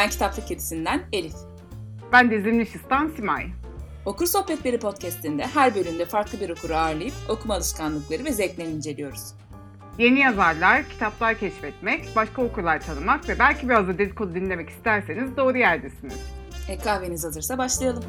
Ben Kitaplık Kedisi'nden Elif. Ben de Zimnişistan Simay. Okur Sohbetleri podcastinde her bölümde farklı bir okuru ağırlayıp okuma alışkanlıkları ve zevklerini inceliyoruz. Yeni yazarlar, kitaplar keşfetmek, başka okurlar tanımak ve belki biraz da dedikodu dinlemek isterseniz doğru yerdesiniz. E, kahveniz hazırsa başlayalım.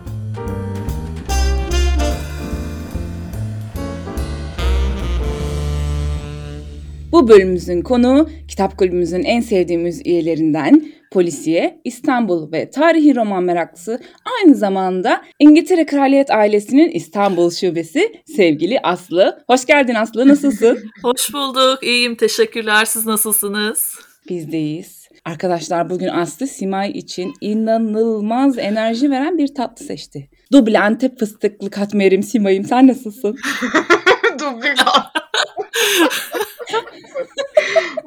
Bu bölümümüzün konuğu kitap kulübümüzün en sevdiğimiz üyelerinden polisiye, İstanbul ve tarihi roman meraklısı aynı zamanda İngiltere Kraliyet ailesinin İstanbul şubesi sevgili Aslı. Hoş geldin Aslı nasılsın? Hoş bulduk iyiyim teşekkürler siz nasılsınız? Biz deyiz. Arkadaşlar bugün Aslı Simay için inanılmaz enerji veren bir tatlı seçti. Duble Antep fıstıklı katmerim Simay'ım sen nasılsın? Duble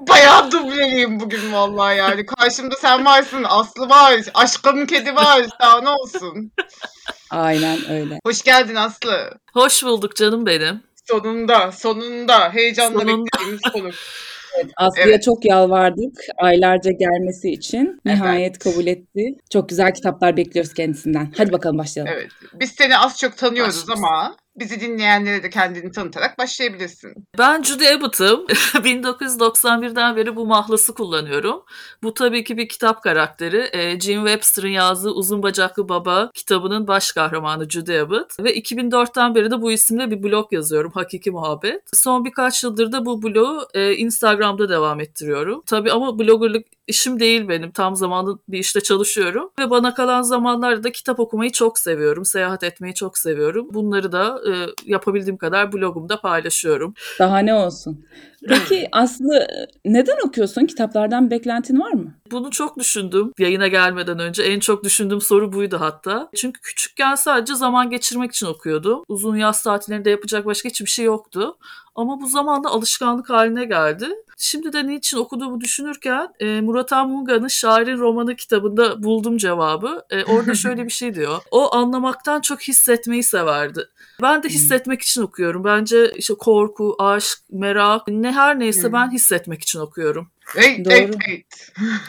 Bayağı dubleliyim bugün vallahi yani. Karşımda sen varsın, Aslı var, aşkım kedi var. Daha ne olsun. Aynen öyle. Hoş geldin Aslı. Hoş bulduk canım benim. Sonunda, sonunda heyecanla Sonunda. beklediğimiz konuk. Aslı'ya Evet. çok yalvardık aylarca gelmesi için. Nihayet kabul etti. Çok güzel kitaplar bekliyoruz kendisinden. Hadi bakalım başlayalım. Evet. Biz seni az çok tanıyoruz Başlasın. ama bizi dinleyenlere de kendini tanıtarak başlayabilirsin. Ben Judy Abbott'ım. 1991'den beri bu mahlası kullanıyorum. Bu tabii ki bir kitap karakteri. Ee, Jim Webster'ın yazdığı Uzun Bacaklı Baba kitabının baş kahramanı Judy Abbott. Ve 2004'ten beri de bu isimle bir blog yazıyorum. Hakiki Muhabbet. Son birkaç yıldır da bu blogu e, Instagram'da devam ettiriyorum. Tabii ama bloggerlık işim değil benim. Tam zamanlı bir işte çalışıyorum. Ve bana kalan zamanlarda da kitap okumayı çok seviyorum. Seyahat etmeyi çok seviyorum. Bunları da e, yapabildiğim kadar blogumda paylaşıyorum. Daha ne olsun. Peki Aslı neden okuyorsun? Kitaplardan beklentin var mı? Bunu çok düşündüm yayına gelmeden önce. En çok düşündüğüm soru buydu hatta. Çünkü küçükken sadece zaman geçirmek için okuyordum. Uzun yaz tatillerinde yapacak başka hiçbir şey yoktu. Ama bu zamanla alışkanlık haline geldi. Şimdi de niçin okuduğumu düşünürken e, Murat Anmunga'nın Şairin Romanı kitabında buldum cevabı. E, orada şöyle bir şey diyor. O anlamaktan çok hissetmeyi severdi. Ben de hissetmek için okuyorum. Bence işte korku, aşk, merak ne her neyse Hmm. ben hissetmek için okuyorum. Wait, Doğru.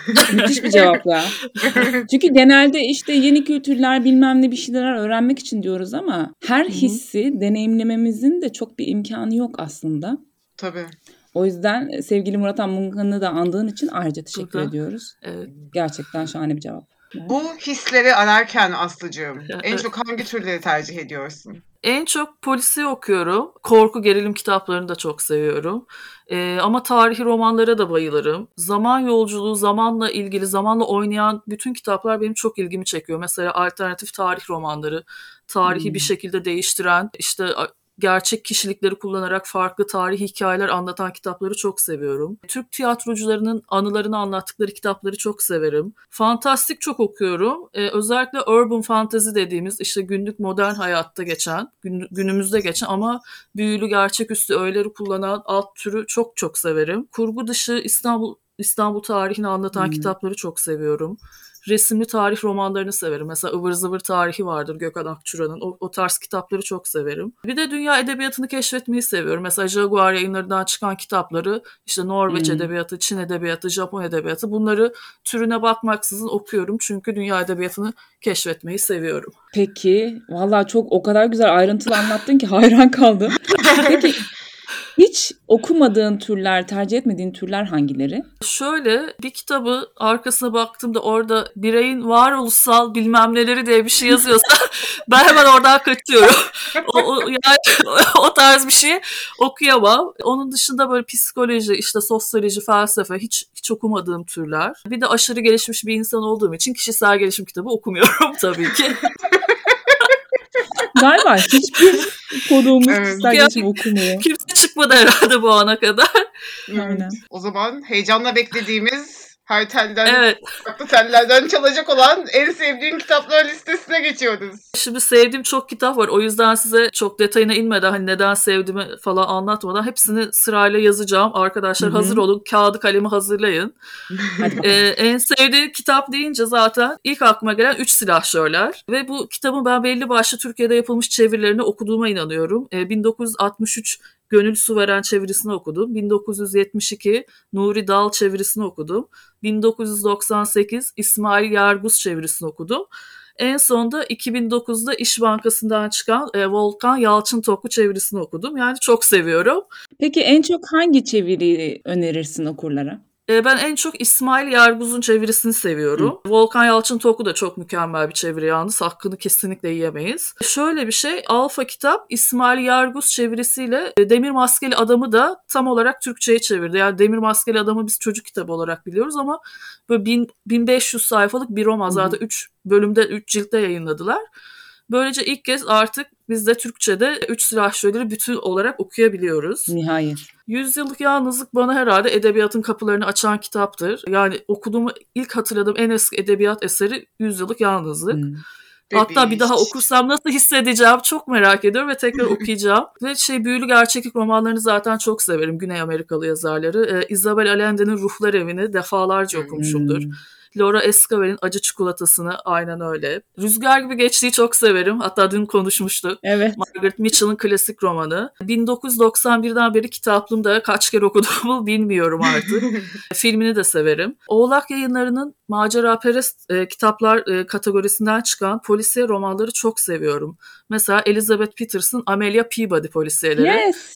Müthiş bir cevap ya. Çünkü genelde işte yeni kültürler bilmem ne bir şeyler öğrenmek için diyoruz ama her hissi deneyimlememizin de çok bir imkanı yok aslında. Tabii. O yüzden sevgili Murat Anmungan'ı da andığın için ayrıca teşekkür Hı hı. ediyoruz. Evet. Gerçekten şahane bir cevap. Bu hisleri ararken Aslı'cığım en çok hangi türleri tercih ediyorsun? En çok polisi okuyorum. Korku gerilim kitaplarını da çok seviyorum. Ee, ama tarihi romanlara da bayılırım. Zaman yolculuğu, zamanla ilgili, zamanla oynayan bütün kitaplar benim çok ilgimi çekiyor. Mesela alternatif tarih romanları, tarihi Hmm. bir şekilde değiştiren, işte gerçek kişilikleri kullanarak farklı tarihi hikayeler anlatan kitapları çok seviyorum. Türk tiyatrocularının anılarını anlattıkları kitapları çok severim. Fantastik çok okuyorum. Ee, özellikle urban fantasy dediğimiz işte günlük modern hayatta geçen, gün- günümüzde geçen ama büyülü gerçeküstü öğeleri kullanan alt türü çok çok severim. Kurgu dışı İstanbul İstanbul tarihini anlatan Hmm. kitapları çok seviyorum. Resimli tarih romanlarını severim. Mesela ıvır zıvır tarihi vardır Gökhan Akçura'nın. O, o tarz kitapları çok severim. Bir de dünya edebiyatını keşfetmeyi seviyorum. Mesela Jaguar yayınlarından çıkan kitapları işte Norveç Hmm. edebiyatı, Çin edebiyatı, Japon edebiyatı bunları türüne bakmaksızın okuyorum. Çünkü dünya edebiyatını keşfetmeyi seviyorum. Peki, vallahi çok o kadar güzel ayrıntılı anlattın ki hayran kaldım. Peki hiç okumadığın türler, tercih etmediğin türler hangileri? Şöyle bir kitabı arkasına baktığımda orada bireyin varoluşsal bilmem neleri diye bir şey yazıyorsa ben hemen oradan kaçıyorum. o, o, yani, o tarz bir şey okuyamam. Onun dışında böyle psikoloji, işte sosyoloji, felsefe hiç hiç okumadığım türler. Bir de aşırı gelişmiş bir insan olduğum için kişisel gelişim kitabı okumuyorum tabii ki. Galiba hiçbir konuğumuz Evet. kişisel gelişim okumuyor. Kimse çıkmadı herhalde bu ana kadar. Aynen. O zaman heyecanla beklediğimiz her telden, Evet. farklı tellerden çalacak olan en sevdiğin kitaplar listesine geçiyoruz. Şimdi sevdiğim çok kitap var. O yüzden size çok detayına inmeden hani neden sevdiğimi falan anlatmadan hepsini sırayla yazacağım. Arkadaşlar Hı hı. hazır olun. Kağıdı kalemi hazırlayın. Ee, en sevdiğim kitap deyince zaten ilk aklıma gelen Üç Silahşörler. Ve bu kitabın ben belli başlı Türkiye'de yapılmış çevirilerini okuduğuma inanıyorum. Ee, 1963 Gönül Suveren çevirisini okudum. 1972 Nuri Dal çevirisini okudum. 1998 İsmail Yarguz çevirisini okudum. En sonda 2009'da İş Bankası'ndan çıkan e, Volkan Yalçın Toklu çevirisini okudum. Yani çok seviyorum. Peki en çok hangi çeviriyi önerirsin okurlara? E, ben en çok İsmail Yarguz'un çevirisini seviyorum. Volkan Yalçın Toklu da çok mükemmel bir çeviri yalnız. Hakkını kesinlikle yiyemeyiz. Şöyle bir şey, Alfa kitap İsmail Yarguz çevirisiyle e, Demir Maskeli Adam'ı da tam olarak Türkçe'ye çevirdi. Yani Demir Maskeli Adam'ı biz çocuk kitabı olarak biliyoruz ama böyle bin- 1500 sayfalık bir roman. Hı hı. Zaten 3 bölümde 3 ciltte yayınladılar. Böylece ilk kez artık biz de Türkçe'de Üç Silah Şövalyeleri bütün olarak okuyabiliyoruz. Nihayet. Yüzyıllık Yalnızlık bana herhalde edebiyatın kapılarını açan kitaptır. Yani okuduğumu ilk hatırladığım en eski edebiyat eseri Yüzyıllık Yalnızlık. Hmm. Hatta bir daha okursam nasıl hissedeceğim çok merak ediyorum ve tekrar okuyacağım. ve şey büyülü gerçeklik romanlarını zaten çok severim Güney Amerikalı yazarları. Ee, Isabel Allende'nin Ruhlar Evi'ni defalarca okumuşumdur. Laura Escavel'in Acı Çikolatasını aynen öyle. Rüzgar gibi geçtiği çok severim. Hatta dün konuşmuştuk. Evet. Margaret Mitchell'ın klasik romanı. 1991'den beri kitaplığımda kaç kere okuduğumu bilmiyorum artık. Filmini de severim. Oğlak yayınlarının maceraperest e, kitaplar e, kategorisinden çıkan polisiye romanları çok seviyorum. Mesela Elizabeth Peterson Amelia Peabody polisiyeleri. Yes.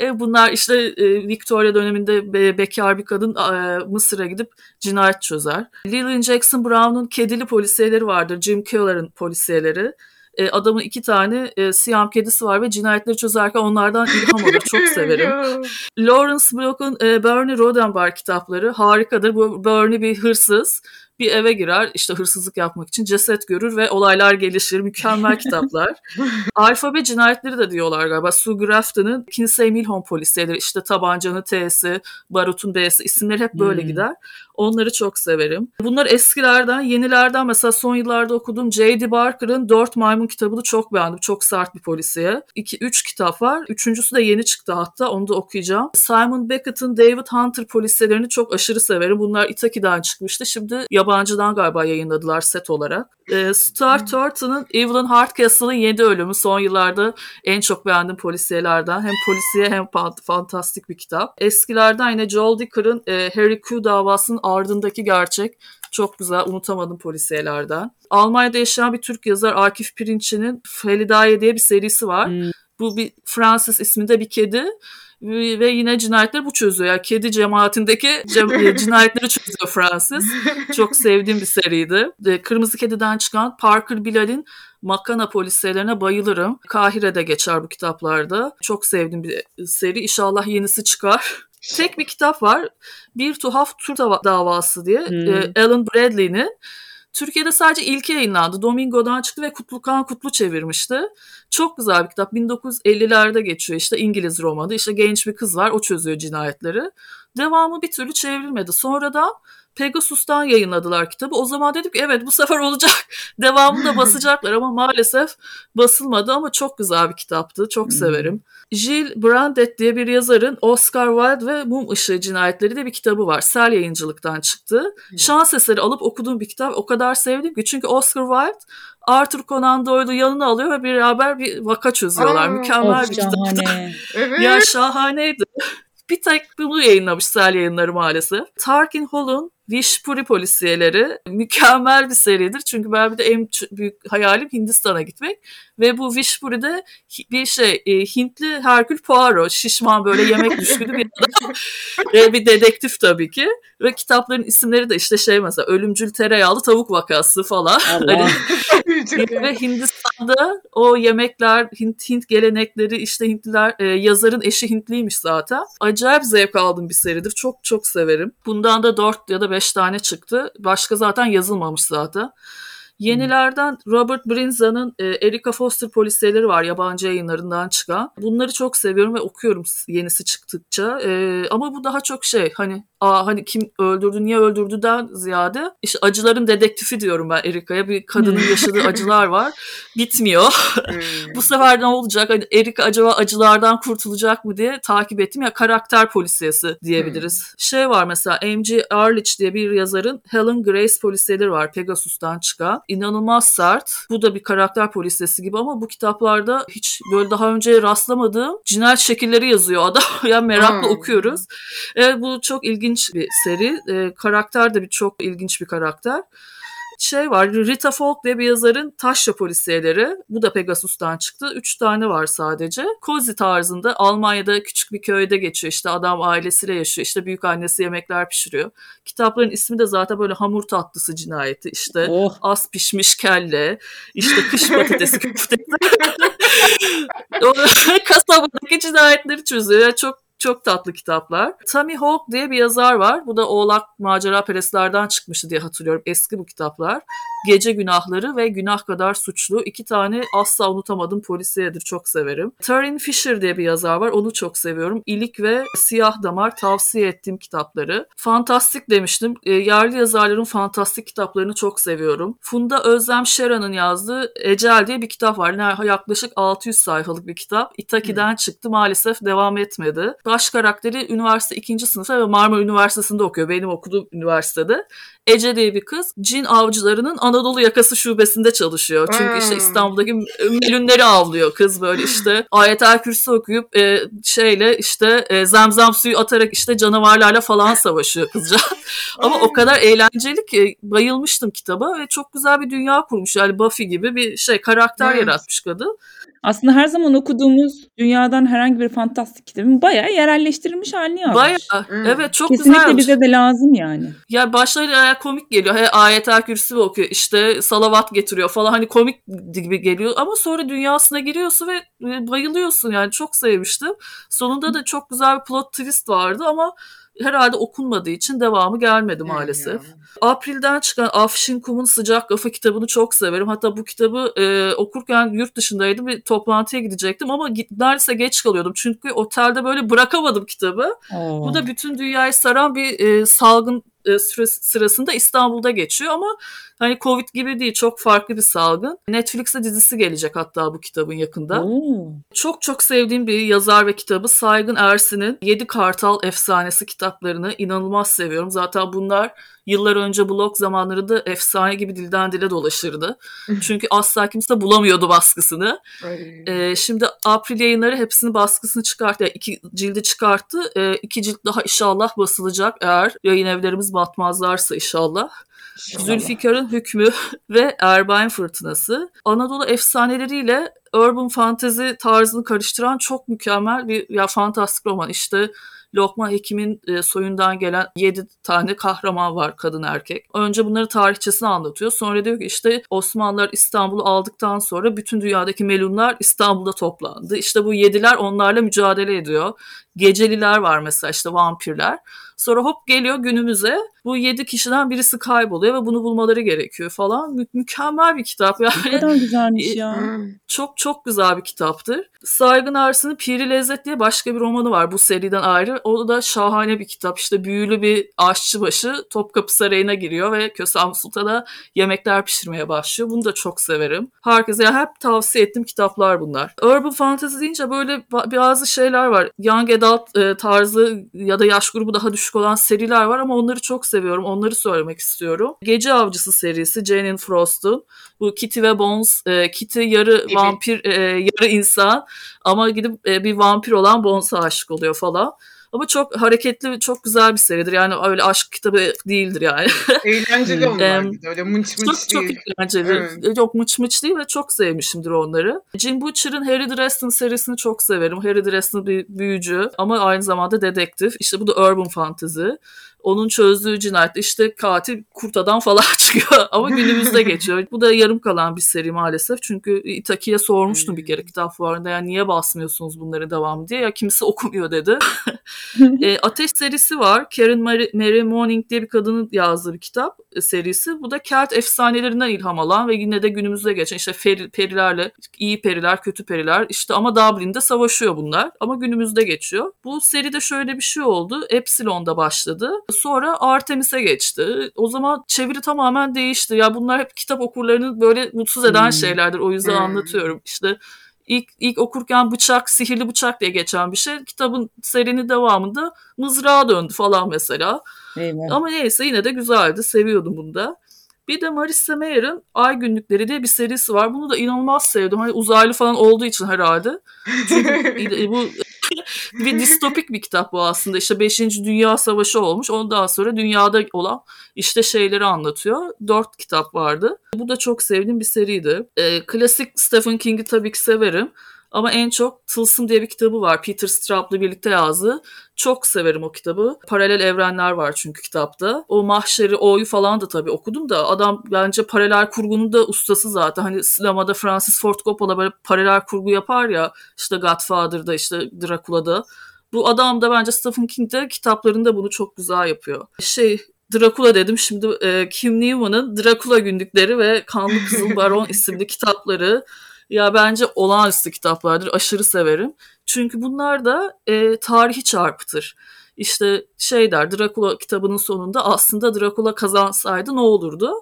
E, bunlar işte e, Victoria döneminde be- bekar bir kadın e, Mısır'a gidip cinayet çözer. Lillian Jackson Brown'un kedili polisiyeleri vardır. Jim Keller'ın polisiyeleri. E, adamın iki tane e, siyam kedisi var ve cinayetleri çözerken onlardan ilham alır. Çok severim. Lawrence Block'un e, Bernie Rodenbach kitapları harikadır. Bu Bernie bir hırsız. Bir eve girer işte hırsızlık yapmak için ceset görür ve olaylar gelişir. Mükemmel kitaplar. Alfabe cinayetleri de diyorlar galiba. Sue Grafton'ın Kinsey Milhon polisiyeleri işte tabancanın T'si, barutun B'si isimleri hep böyle Hmm. gider. Onları çok severim. Bunlar eskilerden, yenilerden mesela son yıllarda okuduğum J.D. Barker'ın Dört Maymun kitabını çok beğendim. Çok sert bir polisiye. 2-3 kitap var. Üçüncüsü de yeni çıktı hatta. Onu da okuyacağım. Simon Beckett'ın David Hunter polisiyelerini çok aşırı severim. Bunlar Itaki'den çıkmıştı. Şimdi yabancıdan galiba yayınladılar set olarak. Ee, Stuart Turton'ın Evelyn Hardcastle'ın Yedi Ölümü son yıllarda en çok beğendiğim polisiyelerden. Hem polisiye hem fan- fantastik bir kitap. Eskilerden yine Joel Dicker'ın e, Harry Q davasının ardındaki gerçek. Çok güzel unutamadım polisiyelerden. Almanya'da yaşayan bir Türk yazar Akif Pirinç'in Felidaye diye bir serisi var. Hmm. Bu bir Francis isminde bir kedi ve yine cinayetleri bu çözüyor. Yani kedi cemaatindeki cem- e, cinayetleri çözüyor Francis. Çok sevdiğim bir seriydi. E, Kırmızı Kedi'den çıkan Parker Bilal'in Makana polislerine bayılırım. Kahire'de geçer bu kitaplarda. Çok sevdiğim bir seri. İnşallah yenisi çıkar. Tek bir kitap var. Bir Tuhaf Tur Dava- Davası diye. Hmm. E, Alan Bradley'nin. Türkiye'de sadece ilki yayınlandı. Domingo'dan çıktı ve Kutlukan Kutlu çevirmişti. Çok güzel bir kitap. 1950'lerde geçiyor işte İngiliz romanı. İşte genç bir kız var o çözüyor cinayetleri. Devamı bir türlü çevrilmedi. Sonradan Pegasus'tan yayınladılar kitabı. O zaman dedim ki evet bu sefer olacak. Devamını da basacaklar ama maalesef basılmadı ama çok güzel bir kitaptı. Çok severim. Jill Brandet diye bir yazarın Oscar Wilde ve Mum Işığı Cinayetleri de bir kitabı var. Sel yayıncılıktan çıktı. Şans eseri alıp okuduğum bir kitap. O kadar sevdim ki çünkü Oscar Wilde Arthur Conan Doyle'u yanına alıyor ve beraber bir vaka çözüyorlar. Aa, Mükemmel Of bir kitap. şahane. Evet. Ya şahaneydi. Bir tek bunu yayınlamış Sel yayınları maalesef. Tarkin Hall'un Vishpuri polisiyeleri mükemmel bir seridir. Çünkü ben bir de en büyük hayalim Hindistan'a gitmek. Ve bu Vishpuri'de bir şey e, Hintli Herkül Poirot şişman böyle yemek düşkünü bir adam. Ve bir dedektif tabii ki. Ve kitapların isimleri de işte şey mesela Ölümcül Tereyağlı Tavuk Vakası falan. Allah. Ve Hindistan'da o yemekler, Hint, Hint gelenekleri, işte Hintliler, e, yazarın eşi Hintliymiş zaten. Acayip zevk aldığım bir seridir. Çok çok severim. Bundan da 4 ya da 5 tane çıktı. Başka zaten yazılmamış zaten. Yenilerden Robert Brinza'nın e, Erika Foster polisiyeleri var yabancı yayınlarından çıkan. Bunları çok seviyorum ve okuyorum yenisi çıktıkça. E, ama bu daha çok şey hani aa hani kim öldürdü niye öldürdüden ziyade işte acıların dedektifi diyorum ben Erika'ya. Bir kadının yaşadığı acılar var. Bitmiyor. Hmm. Bu sefer ne olacak? Hani Erika acaba acılardan kurtulacak mı diye takip ettim. Ya karakter polisiyesi diyebiliriz. Şey var mesela M.G. Arlich diye bir yazarın Helen Grace polisiyeleri var. Pegasus'tan çıkan. İnanılmaz sert. Bu da bir karakter polisiyesi gibi ama bu kitaplarda hiç böyle daha önce rastlamadığım cinayet şekilleri yazıyor adam. yani merakla Hmm. okuyoruz. Evet bu çok ilginç bir seri. Ee, karakter de bir çok ilginç bir karakter şey var. Rita Falk diye bir yazarın Taşra polisiyeleri. Bu da Pegasus'tan çıktı. Üç tane var sadece. Cozy tarzında Almanya'da küçük bir köyde geçiyor. İşte adam ailesiyle yaşıyor. İşte büyük annesi yemekler pişiriyor. Kitapların ismi de zaten böyle hamur tatlısı cinayeti. İşte Oh. az pişmiş kelle, işte kış patatesi köftesi. Kasabadaki cinayetleri çözüyor. Yani çok çok tatlı kitaplar. Tammy Hawk diye bir yazar var. Bu da Oğlak Macera Perestlerden çıkmıştı diye hatırlıyorum. Eski bu kitaplar. Gece Günahları ve Günah Kadar Suçlu. iki tane asla unutamadığım polisiyedir. Çok severim. Taryn Fisher diye bir yazar var. Onu çok seviyorum. İlik ve Siyah Damar tavsiye ettiğim kitapları. Fantastik demiştim. E, yerli yazarların fantastik kitaplarını çok seviyorum. Funda Özlem Şeran'ın yazdığı Ecel diye bir kitap var. Yaklaşık 600 sayfalık bir kitap. Itaki'den çıktı. Maalesef devam etmedi. Baş karakteri üniversite ikinci sınıfta ve Marmara Üniversitesi'nde okuyor. Benim okuduğum üniversitede. Ece diye bir kız cin avcılarının Anadolu yakası şubesinde çalışıyor. Çünkü işte Hmm. İstanbul'daki melunleri avlıyor kız böyle işte ayetel kürsü okuyup e, şeyle işte e, zemzem suyu atarak işte canavarlarla falan savaşıyor kızca. Ama o kadar eğlenceli ki bayılmıştım kitaba ve çok güzel bir dünya kurmuş. Yani Buffy gibi bir şey karakter Evet. yaratmış kadın. Aslında her zaman okuduğumuz dünyadan herhangi bir fantastik kitabın bayağı yerelleştirilmiş halini yazmış. Bayağı Hmm. evet çok Kesinlikle güzel. yapmış. bize de lazım yani. Ya başları ya komik geliyor. He, ayetel kürsü okuyor işte salavat getiriyor falan hani komik gibi geliyor. Ama sonra dünyasına giriyorsun ve e, bayılıyorsun yani çok sevmiştim. Sonunda da çok güzel bir plot twist vardı ama herhalde okunmadığı için devamı gelmedi maalesef. April'den çıkan Afşin Kum'un Sıcak Kafa kitabını çok severim. Hatta bu kitabı e, okurken yurt dışındaydım bir toplantıya gidecektim ama neredeyse geç kalıyordum. Çünkü otelde böyle bırakamadım kitabı. Oo. Bu da bütün dünyayı saran bir e, salgın e, süresi- sırasında İstanbul'da geçiyor ama hani Covid gibi değil çok farklı bir salgın. Netflix'te dizisi gelecek hatta bu kitabın yakında. Oo. Çok çok sevdiğim bir yazar ve kitabı Saygın Ersin'in Yedi Kartal Efsanesi kitaplarını inanılmaz seviyorum. Zaten bunlar yıllar önce blog zamanlarında efsane gibi dilden dile dolaşırdı. Çünkü asla kimse bulamıyordu baskısını. Ee, şimdi April yayınları hepsini baskısını çıkarttı. Yani iki cildi çıkarttı. Ee, iki cilt daha inşallah basılacak eğer yayın evlerimiz batmazlarsa inşallah. Zülfikar'ın Hükmü ve Erbayn Fırtınası. Anadolu efsaneleriyle urban fantasy tarzını karıştıran çok mükemmel bir ya fantastik roman. İşte Lokman Hekim'in e, soyundan gelen 7 tane kahraman var kadın erkek. Önce bunları tarihçesini anlatıyor. Sonra diyor ki işte Osmanlılar İstanbul'u aldıktan sonra bütün dünyadaki melunlar İstanbul'da toplandı. İşte bu yediler onlarla mücadele ediyor. Geceliler var mesela işte vampirler. Sonra hop geliyor günümüze bu yedi kişiden birisi kayboluyor ve bunu bulmaları gerekiyor falan. Mü- mükemmel bir kitap Ne yani. kadar güzelmiş ya. Çok çok güzel bir kitaptır. Saygın Arslan'ın Piri Lezzet diye başka bir romanı var bu seriden ayrı. O da şahane bir kitap. İşte büyülü bir aşçıbaşı Topkapı Sarayı'na giriyor ve Kösem Sultan'a yemekler pişirmeye başlıyor. Bunu da çok severim. Herkese hep tavsiye ettiğim kitaplar bunlar. Urban Fantasy deyince böyle ba- bazı şeyler var. Young Adult e, tarzı ya da yaş grubu daha düşük olan seriler var ama onları çok seviyorum. Onları söylemek istiyorum. Gece Avcısı serisi Jane Frost'un. Bu Kitty ve Bones. e, Kitty yarı Gibi. vampir, e, yarı insan ama gidip e, bir vampir olan Bones'a aşık oluyor falan. Ama çok hareketli, çok güzel bir seridir. Yani öyle aşk kitabı değildir yani. Eğlenceli onlar bir de öyle mıç mıç çok çok değil. eğlenceli. Yok mıç mıç değil ve çok sevmişimdir onları. Jim Butcher'ın Harry Dresden serisini çok severim. Harry Dresden bir büyücü ama aynı zamanda dedektif. İşte bu da urban fantasy. Onun çözdüğü cinayette işte katil kurt adam falan çıkıyor ama günümüzde geçiyor. Bu da yarım kalan bir seri maalesef. Çünkü Itaki'ye sormuştum bir kere kitap fuarında yani niye basmıyorsunuz bunları devam diye. Ya kimse okumuyor dedi. E, Ateş serisi var. Karen Mary, Mary Morning diye bir kadının yazdığı bir kitap e, serisi. Bu da Kelt efsanelerinden ilham alan ve yine de günümüzde geçen işte feri- perilerle iyi periler, kötü periler işte ama Dublin'de savaşıyor bunlar ama günümüzde geçiyor. Bu seride şöyle bir şey oldu. Epsilon'da başladı. Sonra Artemis'e geçti. O zaman çeviri tamamen değişti. Ya bunlar hep kitap okurlarını böyle mutsuz eden Hmm. şeylerdir. O yüzden Hmm. anlatıyorum. İşte ilk ilk okurken bıçak, sihirli bıçak diye geçen bir şey. Kitabın serinin devamında mızrağa döndü falan mesela. Eyvah. Ama neyse yine de güzeldi. Seviyordum bunu da. Bir de Marissa Mayer'ın Ay Günlükleri diye bir serisi var. Bunu da inanılmaz sevdim. Hani uzaylı falan olduğu için herhalde. Çünkü bu bir distopik bir kitap bu aslında. İşte 5. Dünya Savaşı olmuş. Ondan sonra dünyada olan işte şeyleri anlatıyor. Dört kitap vardı. Bu da çok sevdiğim bir seriydi. Ee, klasik Stephen King'i tabii ki severim. Ama en çok Tılsım diye bir kitabı var. Peter Straub'la birlikte yazdığı. Çok severim o kitabı. Paralel evrenler var çünkü kitapta. O Mahşeri, O'yu falan da tabii okudum da adam bence paralel kurgunun da ustası zaten. Hani sinemada Francis Ford Coppola böyle paralel kurgu yapar ya işte Godfather'da işte Dracula'da. Bu adam da bence Stephen King de kitaplarında bunu çok güzel yapıyor. Şey Dracula dedim şimdi e, Kim Newman'ın Dracula günlükleri ve Kanlı Kızıl Baron isimli kitapları ya bence olağanüstü kitaplardır. Aşırı severim. Çünkü bunlar da e, tarihi çarpıtır. İşte şey der Dracula kitabının sonunda aslında Dracula kazansaydı ne olurdu?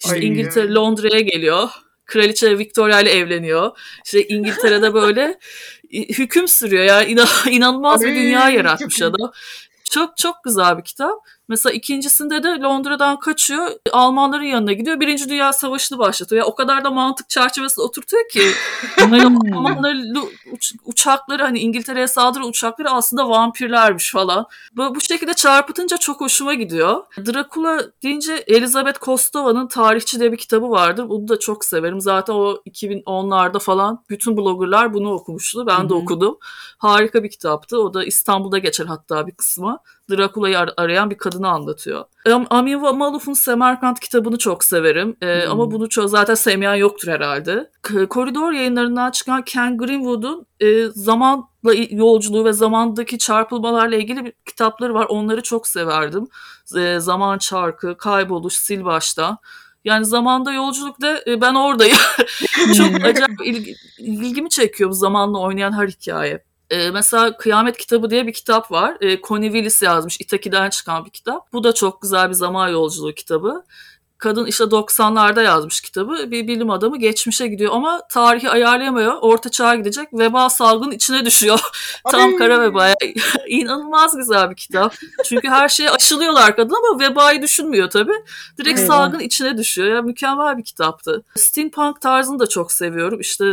İşte Ay. İngiltere Londra'ya geliyor. Kraliçe Victoria ile evleniyor. İşte İngiltere'de böyle hüküm sürüyor ya. İna- inanılmaz bir Ay, dünya yaratmış adam. Çok çok güzel bir kitap. Mesela ikincisinde de Londra'dan kaçıyor. Almanların yanına gidiyor. Birinci Dünya Savaşı'nı başlatıyor. Ya o kadar da mantık çerçevesinde oturtuyor ki. Almanların uç- uçakları hani İngiltere'ye saldıran uçakları aslında vampirlermiş falan. Bu, bu şekilde çarpıtınca çok hoşuma gidiyor. Dracula deyince Elizabeth Kostova'nın Tarihçi diye bir kitabı vardır. Bunu da çok severim. Zaten o 2010'larda falan bütün bloggerlar bunu okumuştu. Ben de okudum. Harika bir kitaptı. O da İstanbul'da geçer hatta bir kısmı. Dracula'yı ar- arayan bir kadını anlatıyor. Am- Amin Maluf'un Semerkant kitabını çok severim. Ee, Hmm. Ama bunu ço- zaten sevmeyen yoktur herhalde. K- Koridor yayınlarından çıkan Ken Greenwood'un e, zamanla i- yolculuğu ve zamandaki çarpılmalarla ilgili bir kitapları var. Onları çok severdim. E, Zaman Çarkı, Kayboluş, Sil Başta. Yani zamanda yolculukta e, ben oradayım. çok acayip ilgi- ilgimi çekiyor bu zamanla oynayan her hikaye. Ee, mesela Kıyamet Kitabı diye bir kitap var. Ee, Connie Willis yazmış. Itaki'den çıkan bir kitap. Bu da çok güzel bir zaman yolculuğu kitabı. Kadın işte 90'larda yazmış kitabı. Bir bilim adamı geçmişe gidiyor ama tarihi ayarlayamıyor. Orta çağa gidecek. Veba salgının içine düşüyor. Tam kara veba. İnanılmaz güzel bir kitap. Çünkü her şeye aşılıyorlar kadın ama vebayı düşünmüyor tabii. Direkt Eyvah. salgın içine düşüyor. Ya mükemmel bir kitaptı. Steampunk tarzını da çok seviyorum. İşte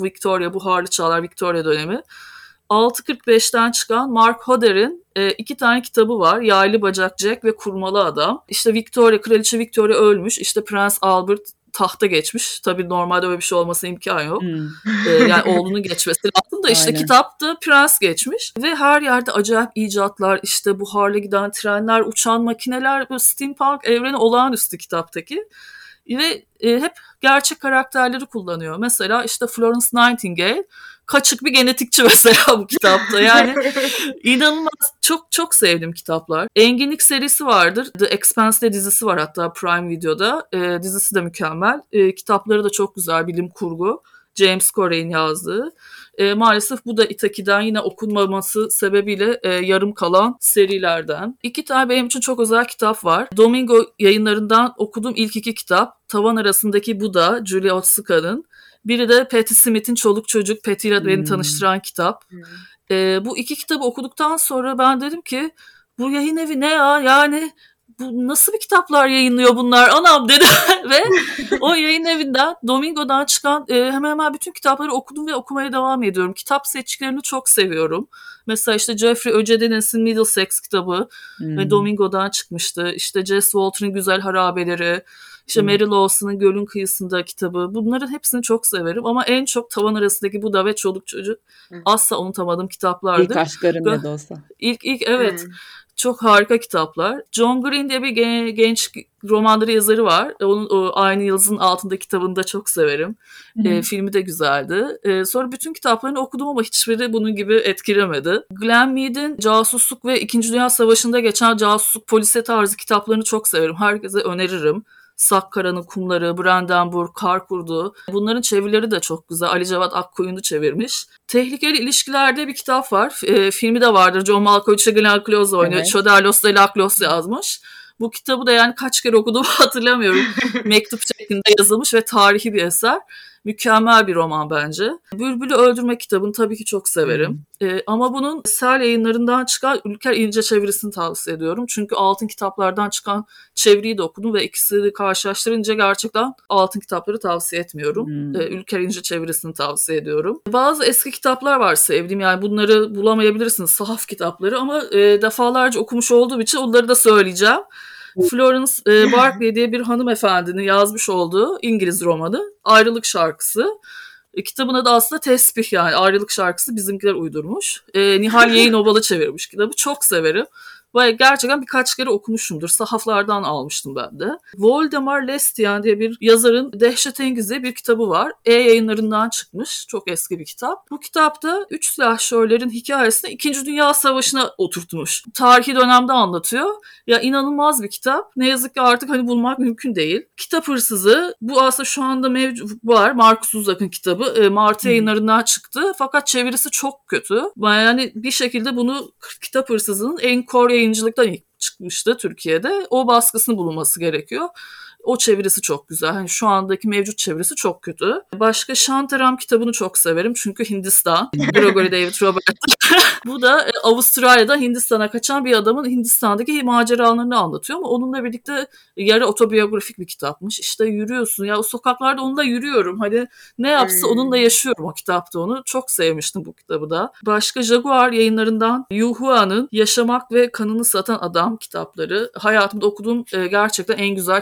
Victoria, Buharlı Çağlar, Victoria dönemi. 6.45'ten çıkan Mark Hodder'in e, iki tane kitabı var. Yaylı Bacak Jack ve Kurmalı Adam. İşte Victoria, Kraliçe Victoria ölmüş. İşte Prens Albert tahta geçmiş. Tabii normalde öyle bir şey olmasına imkan yok. Hmm. Ee, yani oğlunun geçmesi lazım da işte Aynen. kitapta prens geçmiş ve her yerde acayip icatlar işte buharla giden trenler, uçan makineler steampunk evreni olağanüstü kitaptaki ve e, hep gerçek karakterleri kullanıyor. Mesela işte Florence Nightingale kaçık bir genetikçi mesela bu kitapta. Yani inanılmaz çok çok sevdim kitaplar. Enginlik serisi vardır. The Expanse'de dizisi var hatta Prime Video'da. E, dizisi de mükemmel. E, kitapları da çok güzel bilim kurgu. James Corey'in yazdığı. E, maalesef bu da Itaki'den yine okunmaması sebebiyle e, yarım kalan serilerden. İki tane benim için çok özel kitap var. Domingo yayınlarından okuduğum ilk iki kitap. Tavan arasındaki Buda, Julia Otsuka'nın. Biri de Patti Smith'in Çoluk Çocuk, Patti ile beni Hmm. tanıştıran kitap. E, bu iki kitabı okuduktan sonra ben dedim ki bu yayın evi ne ya? Yani bu nasıl bir kitaplar yayınlıyor bunlar anam dedim ve o yayın evinden Domingo'dan çıkan e, hemen hemen bütün kitapları okudum ve okumaya devam ediyorum. Kitap seçkilerini çok seviyorum. Mesela işte Jeffrey Öcedeniz'in Middlesex kitabı Hmm. ve Domingo'dan çıkmıştı. İşte Jess Walter'ın Güzel Harabeleri, işte Hmm. Mary Lawson'ın Gölün Kıyısında kitabı. Bunların hepsini çok severim ama en çok tavan arasındaki Buda ve Çoluk Çocuk Hı. asla unutamadığım kitaplardı. İlk aşklarım ne de olsa. İlk ilk evet. Hmm. Çok harika kitaplar. John Green diye bir gen- genç romanları yazarı var. Onun o Aynı Yıldızın Altında kitabını da çok severim. E, filmi de güzeldi. E, sonra bütün kitaplarını okudum ama hiçbiri bunun gibi etkilemedi. Glenn Mead'in casusluk ve İkinci Dünya Savaşı'nda geçen casusluk polise tarzı kitaplarını çok severim. Herkese öneririm. Sakkara'nın Kumları, Brandenburg, Kar Kurdu. Bunların çevirileri de çok güzel. Ali Cevat Akkoyunlu çevirmiş. Tehlikeli ilişkilerde bir kitap var. E, filmi de vardır. John Malkovich ile Glenn Close oynuyor. Evet. Çoderlos ile Laklos yazmış. Bu kitabı da yani kaç kere okuduğumu hatırlamıyorum. Mektup şeklinde yazılmış ve tarihi bir eser. Mükemmel bir roman bence. Bülbül'ü Öldürme kitabını tabii ki çok severim. Ee, ama bunun Sel yayınlarından çıkan Ülker İnce çevirisini tavsiye ediyorum. Çünkü altın kitaplardan çıkan çeviriyi de okudum ve ikisini karşılaştırınca gerçekten altın kitapları tavsiye etmiyorum. Hmm. Ee, Ülker İnce çevirisini tavsiye ediyorum. Bazı eski kitaplar var sevdiğim yani bunları bulamayabilirsiniz sahaf kitapları ama e, defalarca okumuş olduğum için onları da söyleyeceğim. Florence e, Barclay diye bir hanımefendinin yazmış olduğu İngiliz romanı Ayrılık Şarkısı. E, kitabın adı aslında Tesbih yani Ayrılık Şarkısı bizimkiler uydurmuş. E, Nihal Yayın Ovalı çevirmiş kitabı. Çok severim. Ve gerçekten birkaç kere okumuşumdur. Sahaflardan almıştım ben de. Voldemar Lestian diye bir yazarın Dehşetengiz diye bir kitabı var. E yayınlarından çıkmış. Çok eski bir kitap. Bu kitapta üç silahşörlerin hikayesini 2. Dünya Savaşı'na oturtmuş. Tarihi dönemde anlatıyor. Ya inanılmaz bir kitap. Ne yazık ki artık hani bulmak mümkün değil. Kitap hırsızı bu aslında şu anda mevcut var. Markus Uzak'ın kitabı. E, Martı yayınlarından çıktı. Fakat çevirisi çok kötü. Yani bir şekilde bunu kitap hırsızının Encore yayıncılıktan ilk çıkmıştı Türkiye'de. O baskısını bulunması gerekiyor. O çevirisi çok güzel. Hani şu andaki mevcut çevirisi çok kötü. Başka Shantaram kitabını çok severim. Çünkü Hindistan. Gregory David Robert. Bu da e, Avustralya'dan Hindistan'a kaçan bir adamın Hindistan'daki maceralarını anlatıyor ama onunla birlikte yarı otobiyografik bir kitapmış. İşte yürüyorsun ya o sokaklarda onunla yürüyorum. Hani ne yapsa Hmm. onunla yaşıyorum o kitapta onu. Çok sevmiştim bu kitabı da. Başka Jaguar yayınlarından Yu Hua'nın Yaşamak ve Kanını Satan Adam kitapları. Hayatımda okuduğum e, gerçekten en güzel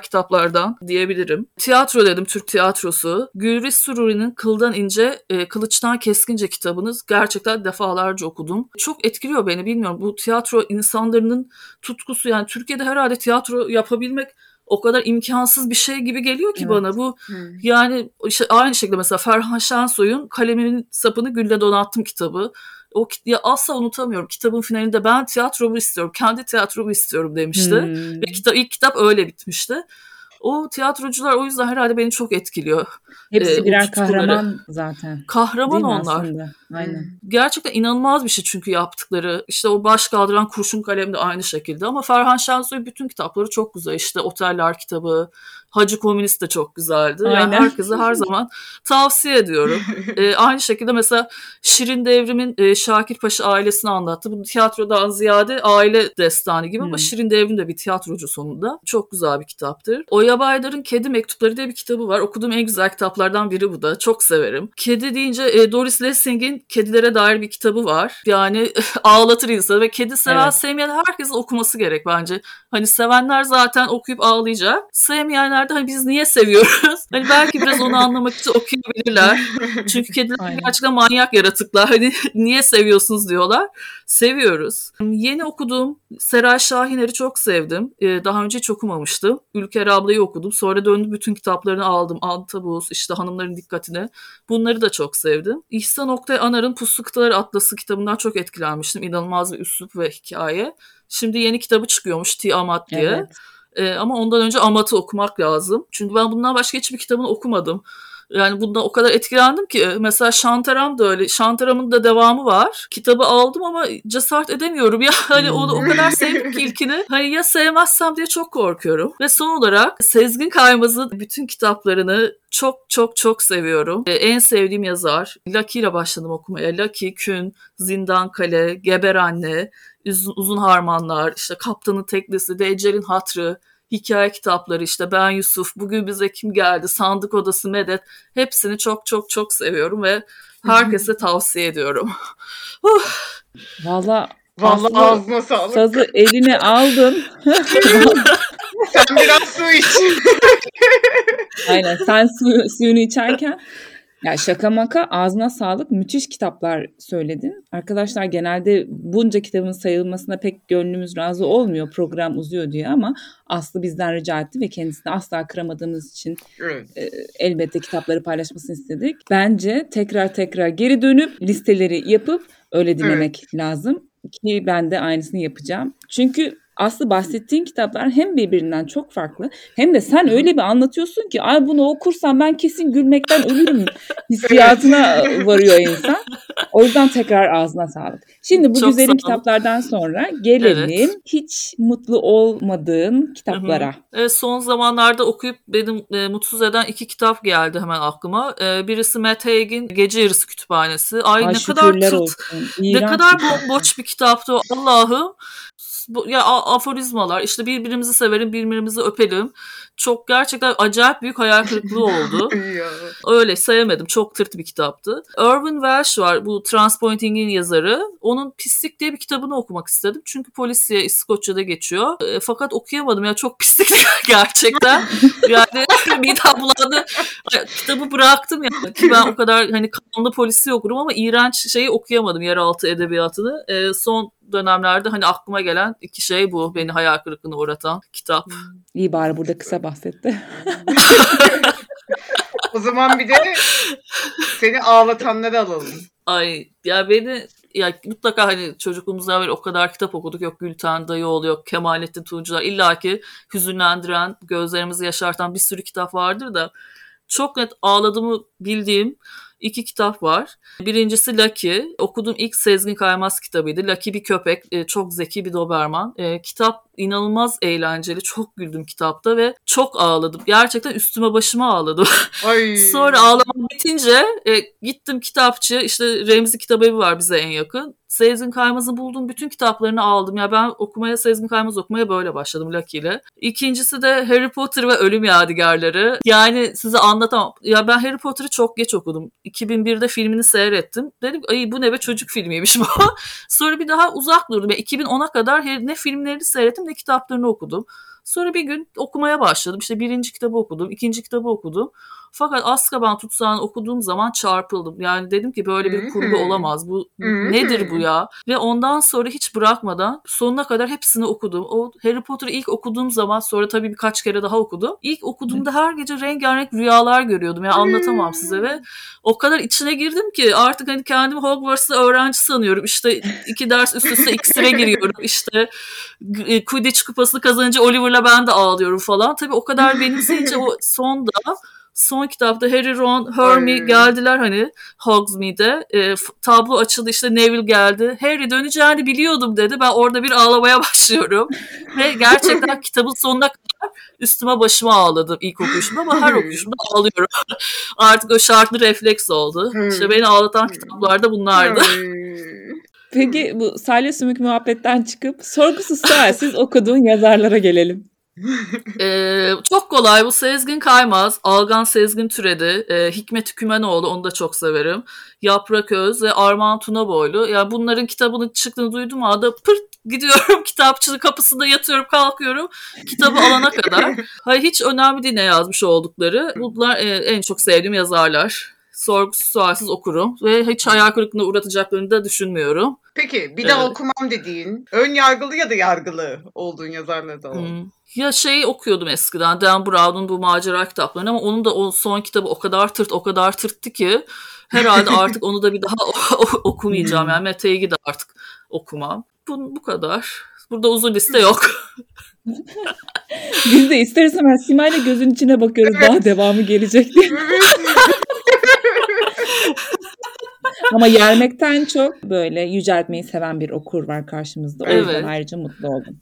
kitaplardan diyebilirim. Tiyatro dedim, Türk tiyatrosu. Gülriz Sururi'nin Kıldan İnce, e, Kılıçtan Keskince kitabınız gerçekten defalarca okudum. Çok etkiliyor beni bilmiyorum. Bu tiyatro insanların tutkusu yani Türkiye'de herhalde tiyatro yapabilmek o kadar imkansız bir şey gibi geliyor ki Evet. bana. Bu yani işte aynı şekilde mesela Ferhan Şensoy'un Kalemimin Sapını Gülle Donattım kitabı. O ya asla unutamıyorum. Kitabın finalinde ben tiyatromu istiyorum, kendi tiyatromu istiyorum demişti. Hmm. Ve kitap, ilk kitap öyle bitmişti. O tiyatrocular o yüzden herhalde beni çok etkiliyor. Hepsi e, o birer kahraman zaten. Kahraman onlar. aslında? Aynen. Gerçekten inanılmaz bir şey çünkü yaptıkları. İşte o baş kaldıran kurşun kalem de aynı şekilde. Ama Ferhan Şensoy bütün kitapları çok güzel. İşte Oteller kitabı, Hacı Komünist de çok güzeldi. Yani Aynen. herkese her zaman tavsiye ediyorum. Ee, aynı şekilde mesela Şirin Devrim'in e, Şakir Paşa ailesini anlattı. Bu tiyatrodan ziyade aile destanı gibi ama Hmm. Şirin Devrim de bir tiyatrocu sonunda. Çok güzel bir kitaptır. Oya Baydar'ın Kedi Mektupları diye bir kitabı var. Okuduğum en güzel kitaplardan biri bu da. Çok severim. Kedi deyince e, Doris Lessing'in kedilere dair bir kitabı var. Yani ağlatır insanı ve kedi seven Evet. sevmeyen herkesin okuması gerek bence. Hani sevenler zaten okuyup ağlayacak. Sevmeyenler de hani biz niye seviyoruz? Hani belki biraz onu anlamak için okuyabilirler. Çünkü kediler Aynen. gerçekten manyak yaratıklar. Hani niye seviyorsunuz diyorlar. Seviyoruz. Yeni okuduğum Seray Şahiner'i çok sevdim. Ee, daha önce hiç okumamıştım. Ülker ablayı okudum. Sonra döndüm bütün kitaplarını aldım. Antabus, işte Hanımların Dikkatine. Bunları da çok sevdim. İhsan Oktay Anar'ın Puslu Kıtalar Atlası kitabından çok etkilenmiştim. İnanılmaz bir üslup ve hikaye. Şimdi yeni kitabı çıkıyormuş Tiamat diye. Evet. Ee, ama ondan önce Amat'ı okumak lazım. Çünkü ben bundan başka hiçbir kitabını okumadım. Yani bundan o kadar etkilendim ki. Mesela Şantaram da öyle. Şantaram'ın da devamı var. Kitabı aldım ama cesaret edemiyorum. Ya hani onu o kadar sevdim ki ilkini. Hani ya sevmezsem diye çok korkuyorum. Ve son olarak Sezgin Kaymaz'ın bütün kitaplarını çok çok çok seviyorum. Ee, en sevdiğim yazar. Lucky ile başladım okumaya. Lucky, Kün, Zindan Kale, Geber Anne, Uzun, Uzun Harmanlar, işte Kaptanın Teknesi, Deccel'in Hatrı, hikaye kitapları işte Ben Yusuf, Bugün Bize Kim Geldi, Sandık Odası Medet hepsini çok çok çok seviyorum ve herkese tavsiye ediyorum. Valla Vallahi Aslı, ağzına sağlık. sazı eline aldın. Sen biraz su iç. Aynen sen suyu, suyunu içerken ya şaka maka ağzına sağlık müthiş kitaplar söyledin. Arkadaşlar genelde bunca kitabın sayılmasına pek gönlümüz razı olmuyor program uzuyor diye ama Aslı bizden rica etti ve kendisini asla kıramadığımız için Evet. elbette kitapları paylaşmasını istedik. Bence tekrar tekrar geri dönüp listeleri yapıp öyle dinlemek lazım ki ben de aynısını yapacağım. Çünkü Aslı bahsettiğin kitaplar hem birbirinden çok farklı hem de sen öyle bir anlatıyorsun ki ay bunu okursam ben kesin gülmekten ölürüm hissiyatına varıyor insan. O yüzden tekrar ağzına sağlık. Şimdi bu Çok güzelim kitaplardan sonra gelelim Evet. hiç mutlu olmadığın kitaplara. E, son zamanlarda okuyup benim e, mutsuz eden iki kitap geldi hemen aklıma. E, birisi Matt Haig'in Gece Yarısı Kütüphanesi. Ay, Ay ne kadar tırt, ne kadar bomboş bir kitaptı. Allah'ım. Bu- Ya aforizmalar işte birbirimizi severim birbirimizi öpelim. Çok gerçekten acayip büyük hayal kırıklığı oldu. Öyle sevmedim. Çok tırt bir kitaptı. Irvin Welsh var bu Transpointing'in yazarı. Onun Pislik diye bir kitabını okumak istedim. Çünkü polisiye İskoçya'da geçiyor. E, fakat okuyamadım ya çok pislikti gerçekten. yani midem bulandı. Kitabı bıraktım yani. Ki ben o kadar hani kanlı polisi okurum ama iğrenç şeyi okuyamadım yeraltı edebiyatını. E, son dönemlerde hani aklıma gelen iki şey bu. Beni hayal kırıklığına uğratan kitap. İyi bari burada kısa bahsetti. O zaman bir de seni ağlatanları alalım. Ay ya beni ya mutlaka hani çocukluğumuzdan beri o kadar kitap okuduk. Yok Gülten Dayıoğlu, yok Kemalettin Tuğcular. İlla ki hüzünlendiren, gözlerimizi yaşartan bir sürü kitap vardır da çok net ağladığımı bildiğim iki kitap var. Birincisi Lucky. Okuduğum ilk Sezgin Kaymaz kitabıydı. Lucky bir köpek. e, Çok zeki bir Doberman. E, Kitap inanılmaz eğlenceli. Çok güldüm kitapta ve çok ağladım. Gerçekten üstüme başıma ağladım. Ay. Sonra ağlamam bitince e, gittim kitapçı işte Remzi Kitabevi var bize en yakın. Sezgin Kaymaz'ı buldum bütün kitaplarını aldım. Ya ben okumaya Sezgin Kaymaz okumaya böyle başladım Lucky ile. İkincisi de Harry Potter ve Ölüm Yadigarları. Yani size anlatamam. Ya ben Harry Potter'ı çok geç okudum. 2001'de filmini seyrettim. Dedim ay bu ne be çocuk filmiymiş bu. Sonra bir daha uzak durdum. Ya 2010'a kadar ne filmlerini seyrettim ne kitaplarını okudum. Sonra bir gün okumaya başladım. İşte birinci kitabı okudum, ikinci kitabı okudum. Fakat Azkaban tutsağını okuduğum zaman çarpıldım. Yani dedim ki böyle bir kurgu Hmm. olamaz. Bu Hmm. nedir bu ya? Ve ondan sonra hiç bırakmadan sonuna kadar hepsini okudum. O Harry Potter'ı ilk okuduğum zaman sonra tabii birkaç kere daha okudum. İlk okuduğumda her gece rengarenk rüyalar görüyordum. Yani anlatamam size ve o kadar içine girdim ki artık hani kendimi Hogwarts'ta öğrenci sanıyorum. İşte iki ders üst üste iksire giriyorum. İşte e, Quidditch kupasını kazanınca Oliver'la ben de ağlıyorum falan. Tabii o kadar benimseyince o sonda son kitapta Harry, Ron, Hermione Ay. geldiler hani Hogsmeade'e. E, f- tablo açıldı işte Neville geldi. Harry döneceğini biliyordum dedi. Ben orada bir ağlamaya başlıyorum. Ve gerçekten kitabın sonuna kadar üstüme başıma ağladım ilk okuyuşumda ama her okuyuşumda ağlıyorum. Artık o şartlı refleks oldu. Hmm. İşte beni ağlatan kitaplar da bunlardı. Peki bu salya sümük muhabbetten çıkıp sorgusuz sualsiz okuduğun yazarlara gelelim. Ee, çok kolay bu Sezgin Kaymaz, Algan Sezgin Türedi, e, Hikmet Kümenoğlu onu da çok severim. Yaprak Öz ve Armağan Tunaboylu. Yani bunların kitabının çıktığını duydum anda pırt gidiyorum kitapçının kapısında yatıyorum kalkıyorum kitabı alana kadar. Hayır hiç önemli değil ne yazmış oldukları. Bunlar e, en çok sevdiğim yazarlar. Sorgusuz sualsiz okurum ve hiç hayal kırıklığına uğratacaklarını da düşünmüyorum. Peki bir daha Evet. okumam dediğin ön yargılı ya da yargılı olduğun yazarları da var. Hmm. Ya şey okuyordum eskiden Dan Brown'un bu macera kitaplarını ama onun da o son kitabı o kadar tırt o kadar tırttı ki herhalde artık onu da bir daha okumayacağım. Yani Mete Ege'yi de artık okumam. Bu, bu kadar. Burada uzun liste yok. Biz de ister istemez Simay'la gözün içine bakıyoruz daha devamı gelecek diye. Ama yermekten çok böyle yüceltmeyi seven bir okur var karşımızda. O yüzden Evet. ayrıca mutlu oldum.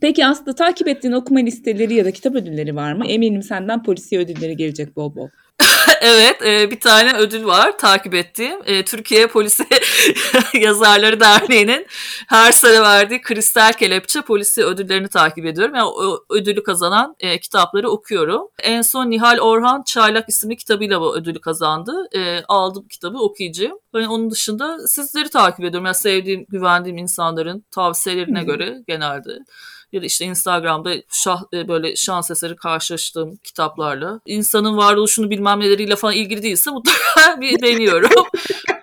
Peki Aslı takip ettiğin okuma listeleri ya da kitap ödülleri var mı? Eminim senden polisiye ödülleri gelecek bol bol. evet e, bir tane ödül var takip ettiğim. E, Türkiye Polisi Yazarları Derneği'nin her sene verdiği Kristal Kelepçe Polisi ödüllerini takip ediyorum. Yani o ödülü kazanan e, kitapları okuyorum. En son Nihal Orhan Çaylak isimli kitabıyla bu ödülü kazandı. E, aldım kitabı okuyacağım. Yani onun dışında sizleri takip ediyorum. Yani sevdiğim, güvendiğim insanların tavsiyelerine göre genelde ya da işte Instagram'da şah, e, böyle şans eseri karşılaştığım kitaplarla insanın varoluşunu bilmem neleriyle falan ilgili değilse mutlaka bir deniyorum.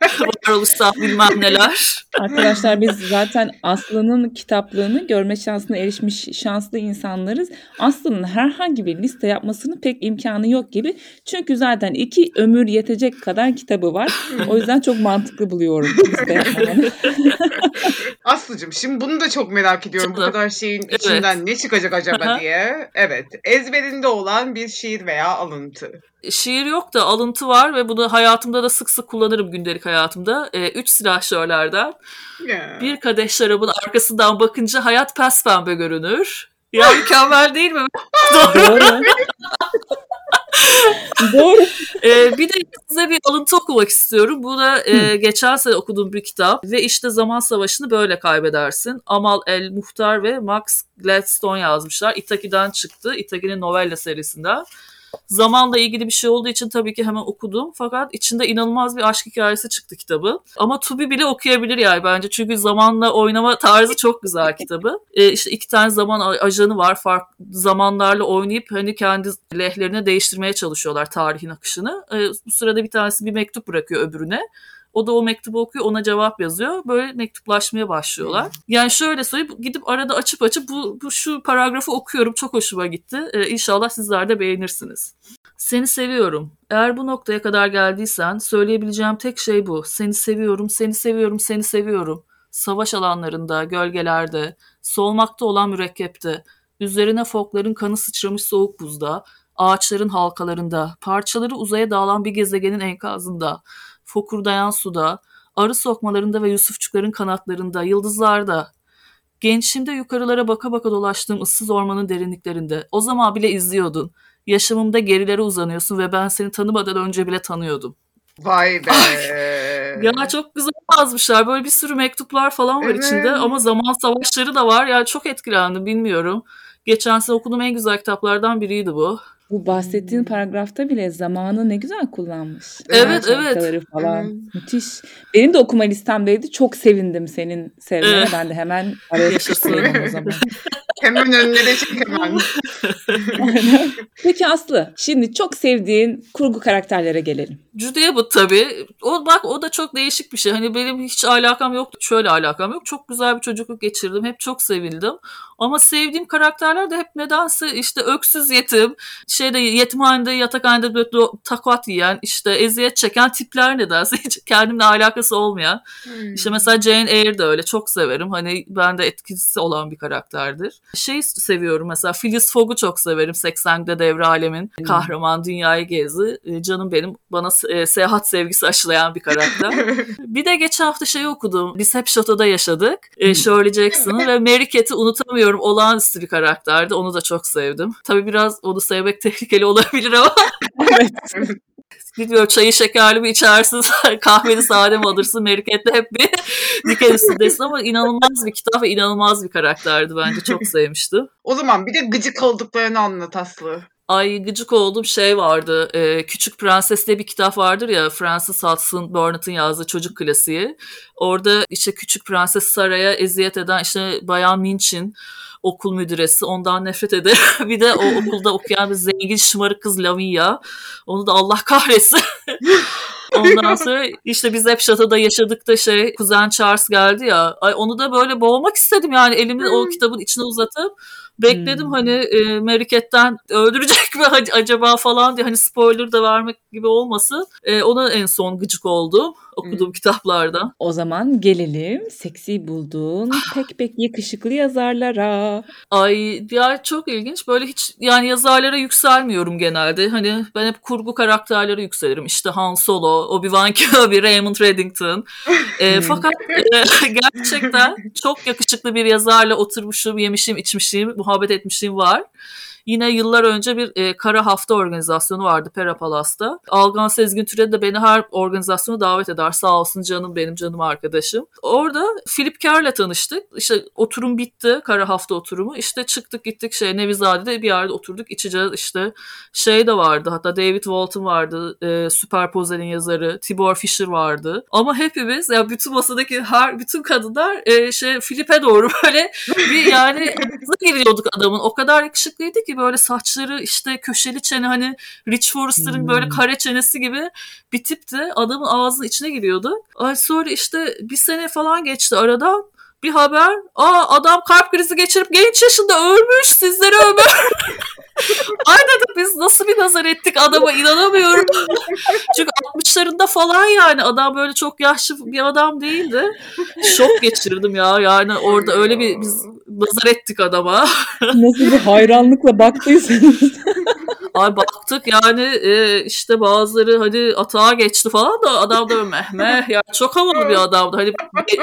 Varoluşsal bilmem neler. Arkadaşlar biz zaten Aslı'nın kitaplığını görme şansına erişmiş şanslı insanlarız. Aslı'nın herhangi bir liste yapmasının pek imkanı yok gibi. Çünkü zaten iki ömür yetecek kadar kitabı var. O yüzden çok mantıklı buluyorum liste yapmamanı. Aslıcığım şimdi bunu da çok merak ediyorum. Bu Canım. kadar şeyin Evet. içinden ne çıkacak acaba Aha. diye. Evet. Ezberinde olan bir şiir veya alıntı. Şiir yok da alıntı var ve bunu hayatımda da sık sık kullanırım gündelik hayatımda. E, üç silahşörlerden Ya. bir kadeh şarabın arkasından bakınca hayat pes pembe görünür. Ya mükemmel değil mi? Doğru. Doğru. Doğru. Ee, bir de size bir alıntı okumak istiyorum. Bu da e, geçen sene okuduğum bir kitap. Ve işte Zaman Savaşı'nı böyle kaybedersin. Amal El Muhtar ve Max Gladstone yazmışlar. Itaki'den çıktı. Itaki'nin novella serisinden. Zamanla ilgili bir şey olduğu için tabii ki hemen okudum. Fakat içinde inanılmaz bir aşk hikayesi çıktı kitabı. Ama Tubi bile okuyabilir yani bence. Çünkü zamanla oynama tarzı çok güzel kitabı. Ee, işte iki tane zaman ajanı var. Farklı zamanlarla oynayıp hani kendi lehlerine değiştirmeye çalışıyorlar tarihin akışını. Ee, bu sırada bir tanesi bir mektup bırakıyor öbürüne. O da o mektubu okuyor, ona cevap yazıyor. Böyle mektuplaşmaya başlıyorlar. Yani şöyle söyleyeyim, gidip arada açıp açıp bu, bu şu paragrafı okuyorum. Çok hoşuma gitti. Ee, inşallah sizler de beğenirsiniz. Seni seviyorum. Eğer bu noktaya kadar geldiysen söyleyebileceğim tek şey bu. Seni seviyorum, seni seviyorum, seni seviyorum. Savaş alanlarında, gölgelerde, solmakta olan mürekkepte, üzerine fokların kanı sıçramış soğuk buzda, ağaçların halkalarında, parçaları uzaya dağılan bir gezegenin enkazında, fokurdayan suda, arı sokmalarında ve yusufçukların kanatlarında, yıldızlarda, gençliğimde yukarılara baka baka dolaştığım ıssız ormanın derinliklerinde, o zaman bile izliyordun. Yaşamımda gerilere uzanıyorsun ve ben seni tanımadan önce bile tanıyordum. Vay be. Ya çok güzel yazmışlar. Böyle bir sürü mektuplar falan var Evet. içinde ama zaman savaşları da var. Yani çok etkilendim bilmiyorum. Geçen sene okuduğum en güzel kitaplardan biriydi bu. Bu bahsettiğin paragrafta bile zamanı ne güzel kullanmış. Evet, Ağaç evet. falan. Evet. Müthiş. Benim de okuma listemdeydi. Çok sevindim senin sevmene. Evet. Ben de hemen araya Yaşasın. o zaman. Hemen önüne de çek hemen. Peki Aslı, şimdi çok sevdiğin kurgu karakterlere gelelim. Abbott tabii. O bak o da çok değişik bir şey. Hani benim hiç alakam yoktu. Şöyle alakam yok. Çok güzel bir çocukluk geçirdim. Hep çok sevildim. Ama sevdiğim karakterler de hep nedense işte öksüz yetim, şeyde yetimhanede, yatakhanede böyle takat yiyen, işte eziyet çeken tipler nedense hiç kendimle alakası olmayan. İşte mesela Jane Eyre de öyle. Çok severim. Hani bende etkisi olan bir karakterdir. Şey seviyorum mesela Phileas Fogg'u çok severim. 80'de devre alemin kahraman dünyayı gezi. E, Canım benim bana e, seyahat sevgisi aşılayan bir karakter. bir de geçen hafta şeyi okudum. Biz hep şatoda yaşadık. E, Shirley Jackson'ı ve Mary Kate'i unutamıyorum. Olağanüstü bir karakterdi. Onu da çok sevdim. Tabii biraz onu sevmek tehlikeli olabilir ama Evet. Bilmiyorum çayı şekerli mi içersin, kahveni sade mi alırsın? Meriket'te hep bir diken üstündesin ama inanılmaz bir kitap ve inanılmaz bir karakterdi bence. Çok sevmiştim. O zaman bir de gıcık olduklarını anlat Aslı. Ay gıcık olduğum şey vardı. Ee, Küçük Prenses diye bir kitap vardır ya Francis Hudson Burnett'ın yazdığı çocuk klasiği. Orada işte Küçük Prenses Sarah'ya eziyet eden işte Bayan Minch'in okul müdüresi ondan nefret eder. bir de o okulda okuyan bir zengin şımarık kız Lavinia. Onu da Allah kahretsin. Ondan sonra işte biz hep şatoda yaşadık da şey kuzen Charles geldi ya. Ay onu da böyle boğmak istedim yani elimi o kitabın içine uzatıp bekledim Hmm. hani e, Mariket'ten öldürecek mi ac- acaba falan diye hani spoiler da vermek gibi olmasın. E, ona en son gıcık oldum okuduğum kitaplardan. O zaman gelelim seksi bulduğun pek pek yakışıklı yazarlara. Ay ya çok ilginç. Böyle hiç yani yazarlara yükselmiyorum genelde. Hani ben hep kurgu karakterlere yükselirim. İşte Han Solo, Obi-Wan Kenobi, Raymond Reddington. E, Hmm. fakat e, gerçekten çok yakışıklı bir yazarla oturmuşum, yemişim, içmişim, muhabbet etmişliğim var. Yine yıllar önce bir e, kara hafta organizasyonu vardı Pera Palas'ta. Algan Sezgin Türe de beni her organizasyona davet eder. Sağ olsun canım benim canım arkadaşım. Orada Philip Kerr'le tanıştık. İşte oturum bitti. Kara hafta oturumu. İşte çıktık gittik şey Nevizade'de bir yerde oturduk içeceğiz. İşte şey de vardı hatta David Walton vardı. E, Superpose'nin yazarı. Tibor Fisher vardı. Ama hepimiz ya bütün masadaki her bütün kadınlar e, şey Philip'e doğru böyle bir yani giriyorduk adamın. O kadar yakışıklıydı ki böyle saçları işte köşeli çene hani Rich Forrester'ın Hmm. böyle kare çenesi gibi bir tipti. Adamın ağzının içine giriyordu. Ay sonra işte bir sene falan geçti aradan. Bir haber. Aa adam kalp krizi geçirip genç yaşında ölmüş. Sizlere ömür. Ay dedim biz nasıl bir nazar ettik adama inanamıyorum. Çünkü 60'larında falan yani adam böyle çok yaşlı bir adam değildi. Şok geçirdim ya yani orada öyle bir biz nazar ettik adama. Nasıl bir hayranlıkla baktıysanız. Ay baktık yani e, işte bazıları hadi atağa geçti falan da adam da meh meh ya çok havalı bir adamdı. Hani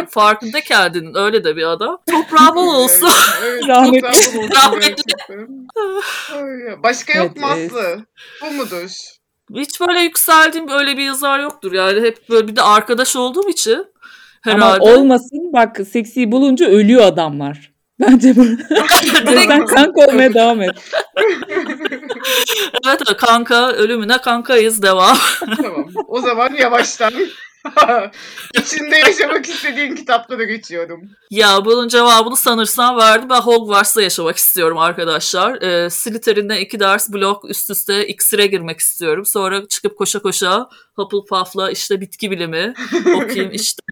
farkında kendinin öyle de bir adam. Toprağı bol olsun. Evet, Rahmetli. Ay, Başka yok mu Evet, Aslı? Bu mudur? Hiç böyle yükseldiğim öyle bir yazar yoktur yani. Hep böyle bir de arkadaş olduğum için Ama herhalde. olmasın bak seksi bulunca ölüyor adamlar. Bence bu. Yüzden kanka olmaya devam et. Evet kanka ölümüne kankayız devam. tamam. O zaman yavaştan içinde yaşamak istediğin kitaplara geçiyorum. Ya bunun cevabını sanırsam verdim. Ben Hogwarts'ta yaşamak istiyorum arkadaşlar. Ee, Slytherin'de iki ders blok üst üste iksire girmek istiyorum. Sonra çıkıp koşa koşa Hufflepuff'la işte bitki bilimi okuyayım işte.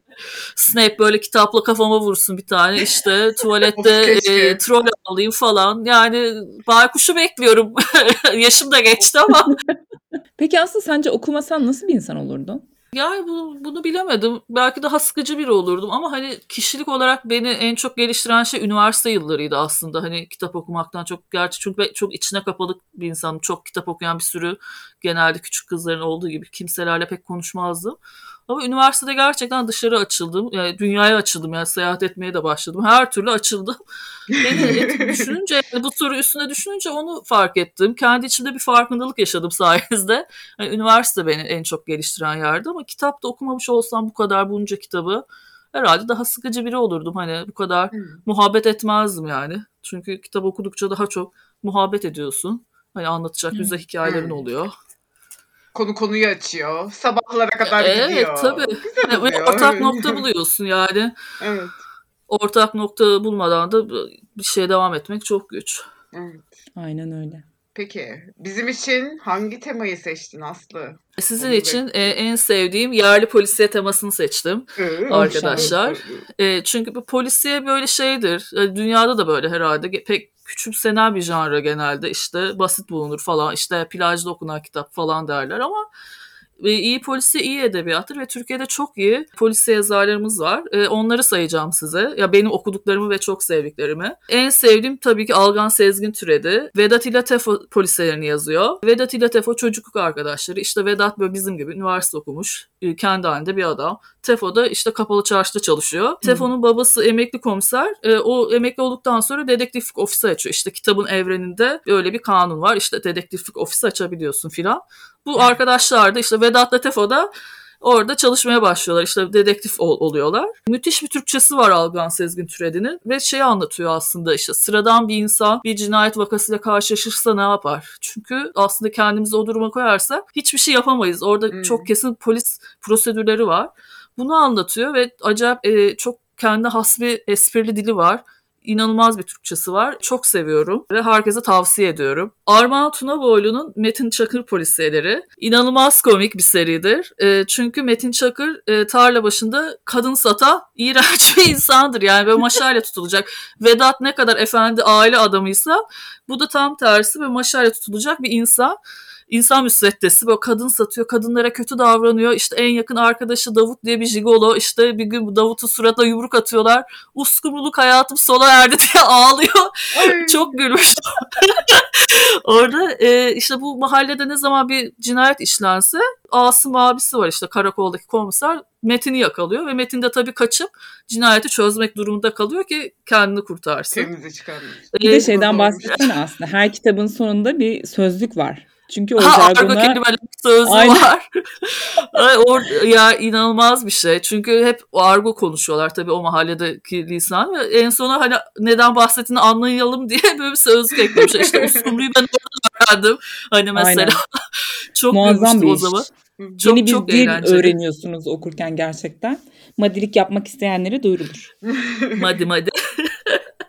Snape böyle kitapla kafama vursun bir tane işte tuvalette e, troll alayım falan. Yani baykuşu bekliyorum. Yaşım da geçti ama Peki Aslı sence okumasan nasıl bir insan olurdun? Yani bu, bunu bilemedim. Belki daha sıkıcı biri olurdum ama hani kişilik olarak beni en çok geliştiren şey üniversite yıllarıydı aslında. Hani kitap okumaktan çok gerçi çünkü ben çok içine kapalı bir insanım. Çok kitap okuyan bir sürü genelde küçük kızların olduğu gibi kimselerle pek konuşmazdım. Ama üniversitede gerçekten dışarı açıldım. Yani dünyaya açıldım yani seyahat etmeye de başladım. Her türlü açıldım. Beni düşününce yani bu soru üstüne düşününce onu fark ettim. Kendi içimde bir farkındalık yaşadım sayenizde. Yani üniversite beni en çok geliştiren yerdi ama kitap da okumamış olsam bu kadar bunca kitabı herhalde daha sıkıcı biri olurdum. Hani bu kadar muhabbet etmezdim yani. Çünkü kitap okudukça daha çok muhabbet ediyorsun. Hani anlatacak güzel hikayelerin Hmm. oluyor. Konu konuyu açıyor. Sabahlara kadar Evet gidiyor. tabii. Güzel oluyor. ortak Evet. nokta buluyorsun yani. Evet. Ortak nokta bulmadan da bir şeye devam etmek çok güç. evet. Aynen öyle. Peki bizim için hangi temayı seçtin Aslı? Sizin Onu için e, en sevdiğim yerli polisiye temasını seçtim. Hı, Arkadaşlar. hı. E, çünkü bu polisiye böyle şeydir. E, dünyada da böyle herhalde. Pek küçümsenen bir janra genelde. İşte basit bulunur falan. İşte plajda okunan kitap falan derler ama iyi polisiye iyi edebiyattır ve Türkiye'de çok iyi polisiye yazarlarımız var. E, onları sayacağım size. Ya benim okuduklarımı ve çok sevdiklerimi. En sevdiğim tabii ki Algan Sezgin Türedi. Vedat İlatefo polisiyelerini yazıyor. Vedat İlatefo çocukluk arkadaşları. İşte Vedat böyle bizim gibi üniversite okumuş. e, Kendi halinde bir adam. Tefo da işte kapalı çarşıda çalışıyor. Tefo'nun babası emekli komiser. E, o emekli olduktan sonra dedektiflik ofisi açıyor. İşte kitabın evreninde öyle bir kanun var. İşte dedektiflik ofisi açabiliyorsun filan. Bu arkadaşlar da işte Vedat'la Tefo da orada çalışmaya başlıyorlar. İşte dedektif ol- oluyorlar. Müthiş bir Türkçesi var Algan Sezgin Türedi'nin ve şeyi anlatıyor aslında işte sıradan bir insan bir cinayet vakasıyla karşılaşırsa ne yapar? Çünkü aslında kendimizi o duruma koyarsak hiçbir şey yapamayız. Orada Hmm. çok kesin polis prosedürleri var. Bunu anlatıyor ve acayip e, çok kendi has bir esprili dili var. İnanılmaz bir Türkçesi var. Çok seviyorum ve herkese tavsiye ediyorum. Armağan Tunaboylu'nun Metin Çakır polisiyeleri. İnanılmaz komik bir seridir. E, çünkü Metin Çakır e, tarla başında kadın sata iğrenç bir insandır. Yani böyle maşayla tutulacak. Vedat ne kadar efendi aile adamıysa bu da tam tersi ve maşayla tutulacak bir insan insan müsveddesi böyle kadın satıyor kadınlara kötü davranıyor işte en yakın arkadaşı Davut diye bir jigolo işte bir gün bu Davut'un suratına yumruk atıyorlar uskumruluk hayatım sona erdi diye ağlıyor Ay. çok gülmüştüm orada e, işte bu mahallede ne zaman bir cinayet işlense Asım abisi var işte karakoldaki komiser Metin'i yakalıyor ve Metin de tabii kaçıp cinayeti çözmek durumunda kalıyor ki kendini kurtarsın. Temize çıkarmış. Bir E, de şeyden doğru. bahsetsene aslında. Her kitabın sonunda bir sözlük var. Çünkü o Ha, kelimeler sözü Aynen. var. Ay, or- ya inanılmaz bir şey. Çünkü hep o argo konuşuyorlar tabii o mahalledeki lisan. Ve en sona hani neden bahsettiğini anlayalım diye böyle bir sözlük eklemişler. İşte uskumruyu ben orada öğrendim. Hani mesela. Aynen. çok muazzam bir o iş. zaman. Çok Yeni bir çok dil eğlenceli. öğreniyorsunuz okurken gerçekten. Madilik yapmak isteyenlere duyurulur. Madi madi.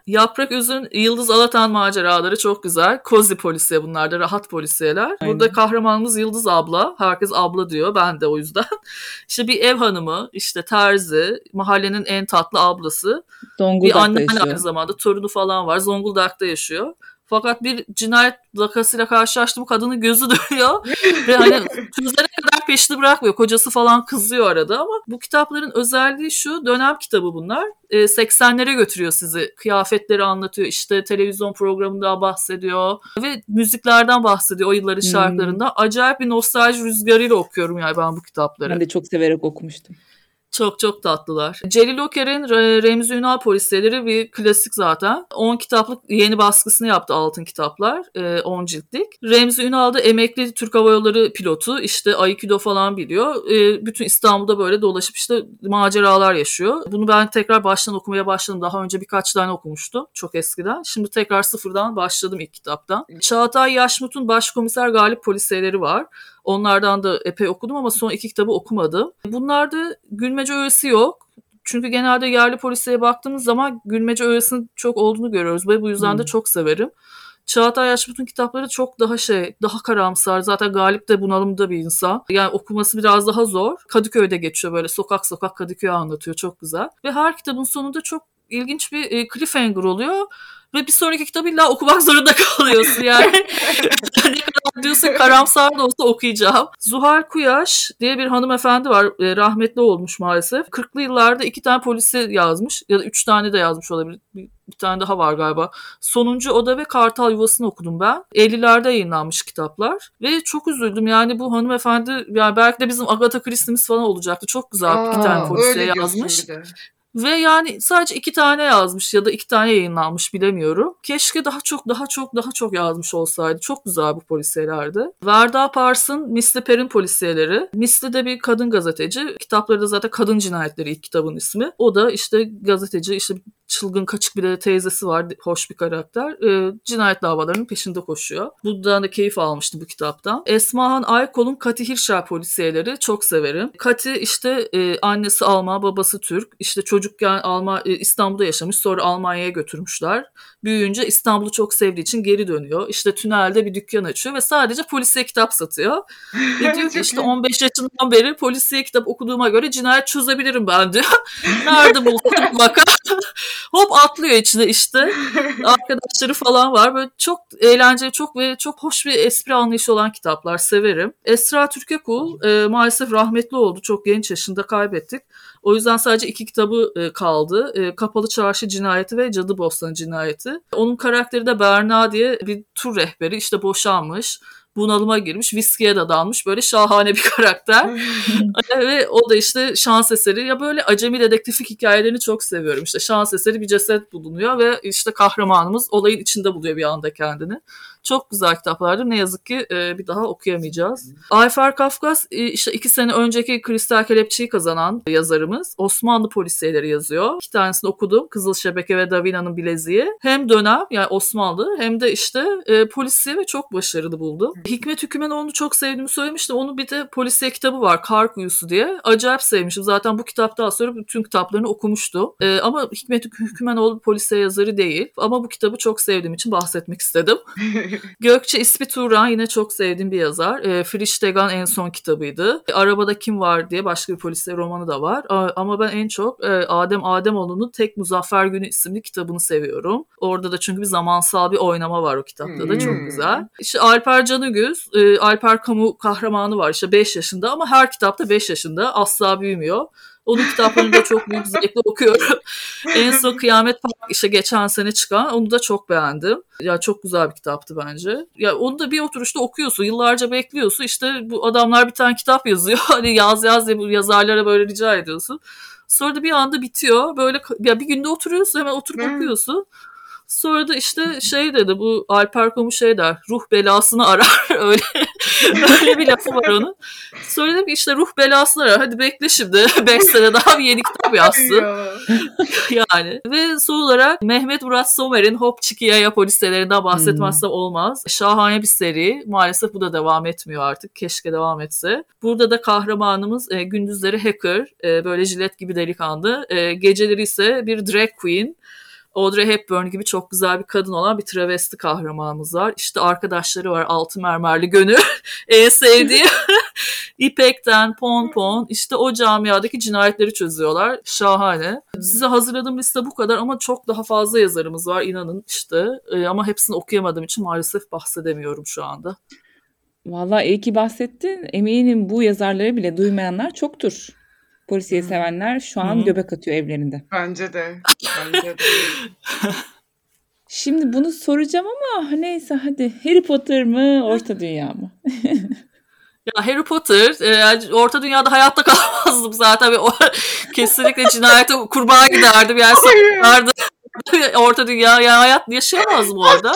Yaprak Üzün, Yıldız Alatan maceraları çok güzel. Cozy polisiye bunlar da rahat polisiyeler. Aynen. Burada kahramanımız Yıldız abla. Herkes abla diyor. Ben de o yüzden. İşte bir ev hanımı, işte terzi, mahallenin en tatlı ablası. Bir Zonguldak'ta anneanne yaşıyor. aynı zamanda torunu falan var. Zonguldak'ta yaşıyor. Fakat bir cinayet vakasıyla karşılaştığım kadının gözü dönüyor. Ve hani kadar peşini bırakmıyor. Kocası falan kızıyor arada ama bu kitapların özelliği şu dönem kitabı bunlar. E, 80'lere götürüyor sizi. Kıyafetleri anlatıyor. işte televizyon programında bahsediyor. Ve müziklerden bahsediyor o yılların Hmm. şarkılarında. Acayip bir nostalji rüzgarıyla okuyorum yani ben bu kitapları. Ben de çok severek okumuştum. Çok çok tatlılar. Celil Oker'in Re- Remzi Ünal Polisyeleri bir klasik zaten. 10 kitaplık yeni baskısını yaptı Altın Kitaplar. e, 10 ciltlik. Remzi Ünal da emekli Türk Hava Yolları pilotu. İşte Aikido falan biliyor. E, bütün İstanbul'da böyle dolaşıp işte maceralar yaşıyor. Bunu ben tekrar baştan okumaya başladım. Daha önce birkaç tane okumuştum. Çok eskiden. Şimdi tekrar sıfırdan başladım ilk kitaptan. Çağatay Yaşmut'un Başkomiser Galip Polisyeleri var. Onlardan da epey okudum ama son iki kitabı okumadım. Bunlarda gülmece öğesi yok. Çünkü genelde yerli polisiye baktığımız zaman gülmece öğesinin çok olduğunu görüyoruz ve bu yüzden de Hmm. çok severim. Çağatay Yaşmut'un kitapları çok daha şey, daha karamsar. Zaten Galip de bunalımda bir insan. Yani okuması biraz daha zor. Kadıköy'de geçiyor böyle sokak sokak Kadıköy'ü anlatıyor çok güzel. Ve her kitabın sonunda çok ilginç bir e, cliffhanger oluyor. Ve bir sonraki kitabı illa okumak zorunda kalıyorsun yani. ne kadar diyorsun karamsar da olsa okuyacağım. Zuhal Kuyaş diye bir hanımefendi var. E, rahmetli olmuş maalesef. 40'lı yıllarda iki tane polisi yazmış. Ya da üç tane de yazmış olabilir. Bir, bir tane daha var galiba. Sonuncu Oda ve Kartal Yuvası'nı okudum ben. 50'lerde yayınlanmış kitaplar. Ve çok üzüldüm. Yani bu hanımefendi yani belki de bizim Agatha Christie'miz falan olacaktı. Çok güzel iki tane Aa, polisiye yazmış. Ve yani sadece iki tane yazmış ya da iki tane yayınlanmış bilemiyorum. Keşke daha çok daha çok daha çok yazmış olsaydı. Çok güzel bu polisiyelerdi. Verda Pars'ın Misli Per'in polisiyeleri. Misli de bir kadın gazeteci. Kitapları da zaten Kadın Cinayetleri ilk kitabın ismi. O da işte gazeteci işte çılgın kaçık bir de teyzesi var. Hoş bir karakter. Ee, cinayet davalarının peşinde koşuyor. Bundan da keyif almıştım bu kitaptan. Esmahan Aykol'un Kati Hirşer polisiyeleri çok severim. Kati işte e, annesi Alman, babası Türk. İşte çocukken Alman, e, İstanbul'da yaşamış. Sonra Almanya'ya götürmüşler. Büyüyünce İstanbul'u çok sevdiği için geri dönüyor. İşte tünelde bir dükkan açıyor ve sadece polisiye kitap satıyor. Ve diyor ki işte iyi. 15 yaşından beri polisiye kitap okuduğuma göre cinayet çözebilirim ben diyor. Nerede buldun vaka? Hop atlıyor içine işte. Arkadaşları falan var. Böyle çok eğlenceli, çok ve çok hoş bir espri anlayışı olan kitaplar severim. Esra Türkekul e, maalesef rahmetli oldu. Çok genç yaşında kaybettik. O yüzden sadece iki kitabı e, kaldı. E, Kapalı Çarşı Cinayeti ve Cadı Bostanı Cinayeti. Onun karakteri de Berna diye bir tur rehberi. İşte boşanmış bunalıma girmiş, viskiye de dalmış böyle şahane bir karakter. Ve o da işte şans eseri ya böyle acemi dedektiflik hikayelerini çok seviyorum. İşte şans eseri bir ceset bulunuyor ve işte kahramanımız olayın içinde buluyor bir anda kendini. Çok güzel kitaplardır. Ne yazık ki e, bir daha okuyamayacağız. Ayfer Kafkas e, işte iki sene önceki Kristal Kelepçe'yi kazanan yazarımız. Osmanlı polisiyeleri yazıyor. İki tanesini okudum. Kızıl Şebeke ve Davina'nın Bileziği. Hem dönem yani Osmanlı hem de işte e, polisiye ve çok başarılı buldum. Hikmet Hükümenoğlu'nu çok sevdiğimi söylemiştim. Onun bir de polisiye kitabı var. Kar Kuyusu diye. Acayip sevmişim. Zaten bu kitaptan sonra bütün kitaplarını okumuştum. E, ama Hikmet Hükümenoğlu polisiye yazarı değil. Ama bu kitabı çok sevdiğim için bahsetmek istedim. Gökçe İsmi Turan yine çok sevdiğim bir yazar. E, Friştegan en son kitabıydı. E, Arabada Kim Var diye başka bir polisiye romanı da var. A- ama ben en çok e, Adem Ademoğlu'nun Tek Muzaffer Günü isimli kitabını seviyorum. Orada da çünkü bir zamansal bir oynama var o kitapta da çok Hmm. güzel. İşte Alper Canıgüz, e, Alper Kamu kahramanı var işte 5 yaşında ama her kitapta 5 yaşında asla büyümüyor. Onun kitaplarını da çok büyük zevkle okuyorum. en son Kıyamet Park işte geçen sene çıkan onu da çok beğendim. Ya çok güzel bir kitaptı bence. Ya onu da bir oturuşta okuyorsun. Yıllarca bekliyorsun. İşte bu adamlar bir tane kitap yazıyor. Hani yaz yaz diye bu yazarlara böyle rica ediyorsun. Sonra da bir anda bitiyor. Böyle ya bir günde oturuyorsun hemen oturup Hmm. okuyorsun. Sonra da işte şey dedi bu Alper Kamu şey der ruh belasını arar öyle öyle bir lafı var onun. Sonra dedim ki işte ruh belasını arar hadi bekle şimdi 5 sene daha bir yeni kitap yazsın Ya. yani. Ve son olarak Mehmet Murat Somer'in Hop Çikiyaya poliselerinden bahsetmezsem olmaz. Şahane bir seri. Maalesef bu da devam etmiyor artık. Keşke devam etse. Burada da kahramanımız e, gündüzleri hacker. e, böyle jilet gibi delikanlı. E, geceleri ise bir drag queen. Audrey Hepburn gibi çok güzel bir kadın olan bir travesti kahramanımız var. İşte arkadaşları var altı mermerli gönül. en sevdiğim. İpek'ten Ponpon işte o camiadaki cinayetleri çözüyorlar. Şahane. Size hazırladığım liste bu kadar ama çok daha fazla yazarımız var inanın işte. Ee, ama hepsini okuyamadığım için maalesef bahsedemiyorum şu anda. Vallahi iyi ki bahsettin. Eminim bu yazarları bile duymayanlar çoktur. Polisiye sevenler şu an Hı. göbek atıyor evlerinde. Bence de. Bence de. Şimdi bunu soracağım ama neyse hadi. Harry Potter mı, Orta Dünya mı? Ya Harry Potter, e, Orta Dünya'da hayatta kalamazdım zaten. O, kesinlikle cinayete kurban giderdim. Yani sokaklarda Orta Dünya yani hayat yaşayamazdım orada.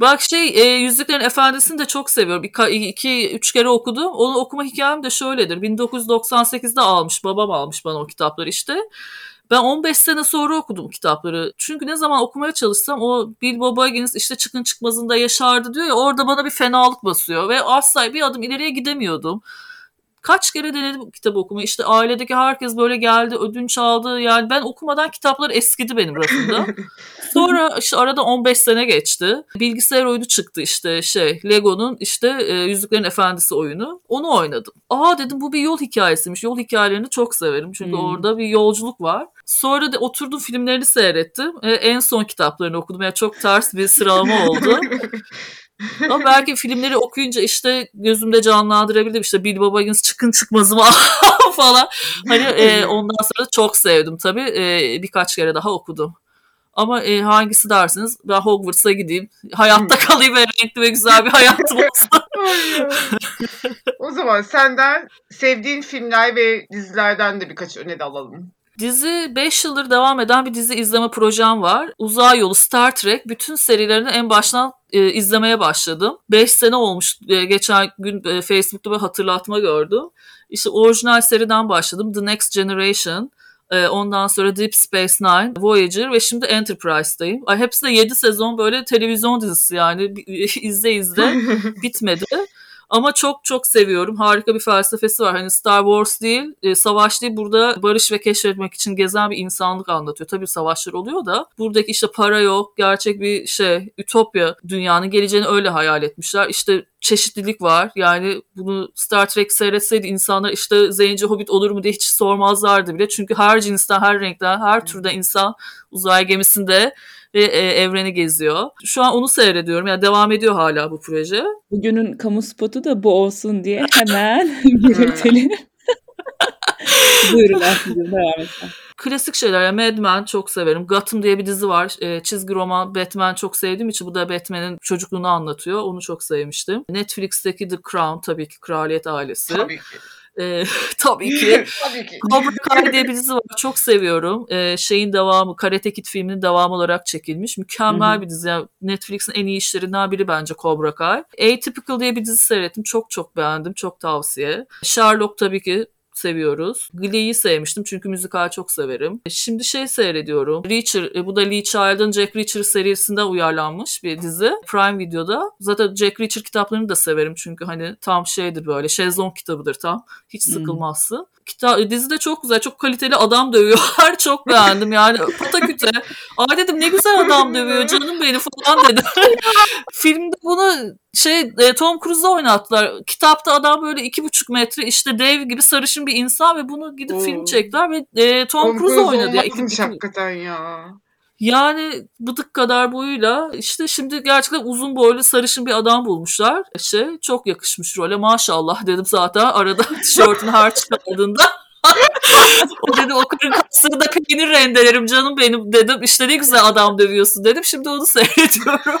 Bak şey e, Yüzüklerin Efendisi'ni de çok seviyorum. İki, iki, üç kere okudum. Onu okuma hikayem de şöyledir. 1998'de almış, babam almış bana o kitapları işte. Ben 15 sene sonra okudum kitapları. Çünkü ne zaman okumaya çalışsam o Bilbo Baggins işte çıkın çıkmazında yaşardı diyor ya orada bana bir fenalık basıyor. Ve asla bir adım ileriye gidemiyordum. Kaç kere denedim kitabı okumayı. İşte ailedeki herkes böyle geldi, ödünç aldı. Yani ben okumadan kitaplar eskidi benim rafımda. Sonra işte arada 15 sene geçti. Bilgisayar oyunu çıktı işte şey Lego'nun işte e, Yüzüklerin Efendisi oyunu. Onu oynadım. Aa dedim bu bir yol hikayesiymiş. Yol hikayelerini çok severim. Çünkü Hmm. orada bir yolculuk var. Sonra da oturdum filmlerini seyrettim. E, en son kitaplarını okudum. Yani çok ters bir sıralama oldu. Ama belki filmleri okuyunca işte gözümde canlandırabildim. İşte Bilbo Baggins çıkın çıkmazı mı falan. Hani e, ondan sonra çok sevdim tabii. E, birkaç kere daha okudum. Ama e, hangisi dersiniz? Ben Hogwarts'a gideyim. Hayatta kalayım ve renkli ve güzel bir hayatım olsun. O zaman senden sevdiğin filmler ve dizilerden de birkaç öneri alalım. Dizi 5 yıldır devam eden bir dizi izleme projem var. Uzay Yolu Star Trek bütün serilerini en baştan e, izlemeye başladım. 5 sene olmuş. E, geçen gün e, Facebook'ta bir hatırlatma gördüm. İşte orijinal seriden başladım. The Next Generation. E, ondan sonra Deep Space Nine, Voyager ve şimdi Enterprise'dayım. Ay, hepsi de 7 sezon böyle televizyon dizisi yani. izle izle bitmedi. Ama çok çok seviyorum. Harika bir felsefesi var. Hani Star Wars değil, e, savaş değil. Burada barış ve keşfetmek için gezen bir insanlık anlatıyor. Tabii savaşlar oluyor da buradaki işte para yok, gerçek bir şey, ütopya dünyanın geleceğini öyle hayal etmişler. İşte çeşitlilik var. Yani bunu Star Trek seyretseydi insanlar işte zenci hobbit olur mu diye hiç sormazlardı bile. Çünkü her cinsten, her renkten, her türden insan uzay gemisinde ve e, evreni geziyor. Şu an onu seyrediyorum. Yani devam ediyor hala bu proje. Bugünün kamu spotu da bu olsun diye hemen belirtelim. Buyurun Aslı'cığım devam sen. Klasik şeyler. Yani Mad Men çok severim. Gotham diye bir dizi var. E, çizgi roman Batman çok sevdiğim için bu da Batman'in çocukluğunu anlatıyor. Onu çok sevmiştim. Netflix'teki The Crown tabii ki Kraliyet Ailesi. Tabii ki. E, tabii ki. Tabii ki. Cobra Kai diye var. Çok seviyorum. Ee, şeyin devamı, Karate Kid filminin devamı olarak çekilmiş. Mükemmel bir dizi. Yani Netflix'in en iyi işlerinden biri bence Cobra Kai. Atypical diye bir dizi seyrettim. Çok çok beğendim. Çok tavsiye. Sherlock tabii ki seviyoruz. Glee'yi sevmiştim çünkü müzikal çok severim. Şimdi şey seyrediyorum. Reacher, e, bu da Lee Child'ın Jack Reacher serisinden uyarlanmış bir dizi. Prime Video'da. Zaten Jack Reacher kitaplarını da severim çünkü hani tam şeydir böyle şezlong kitabıdır tam. Hiç Hmm. sıkılmazsın. Kita dizi de çok güzel. Çok kaliteli adam dövüyorlar. çok beğendim yani. Pataküte. Aa dedim ne güzel adam dövüyor canım benim falan dedim. Filmde bunu şey e, Tom Cruise'da oynattılar. Kitapta adam böyle iki buçuk metre işte dev gibi sarışın bir insan ve bunu gidip Oo. film çektiler ve e, Tom, Cruise oynadı. Ya. İki- hakikaten ya. yani bıdık kadar boyuyla işte şimdi gerçekten uzun boylu sarışın bir adam bulmuşlar. Şey çok yakışmış role maşallah dedim zaten arada tişörtünü her çıkardığında. O dedi o kırın kasını da peynir rendelerim canım benim dedim. İşte ne güzel adam dövüyorsun dedim. Şimdi onu seyrediyorum.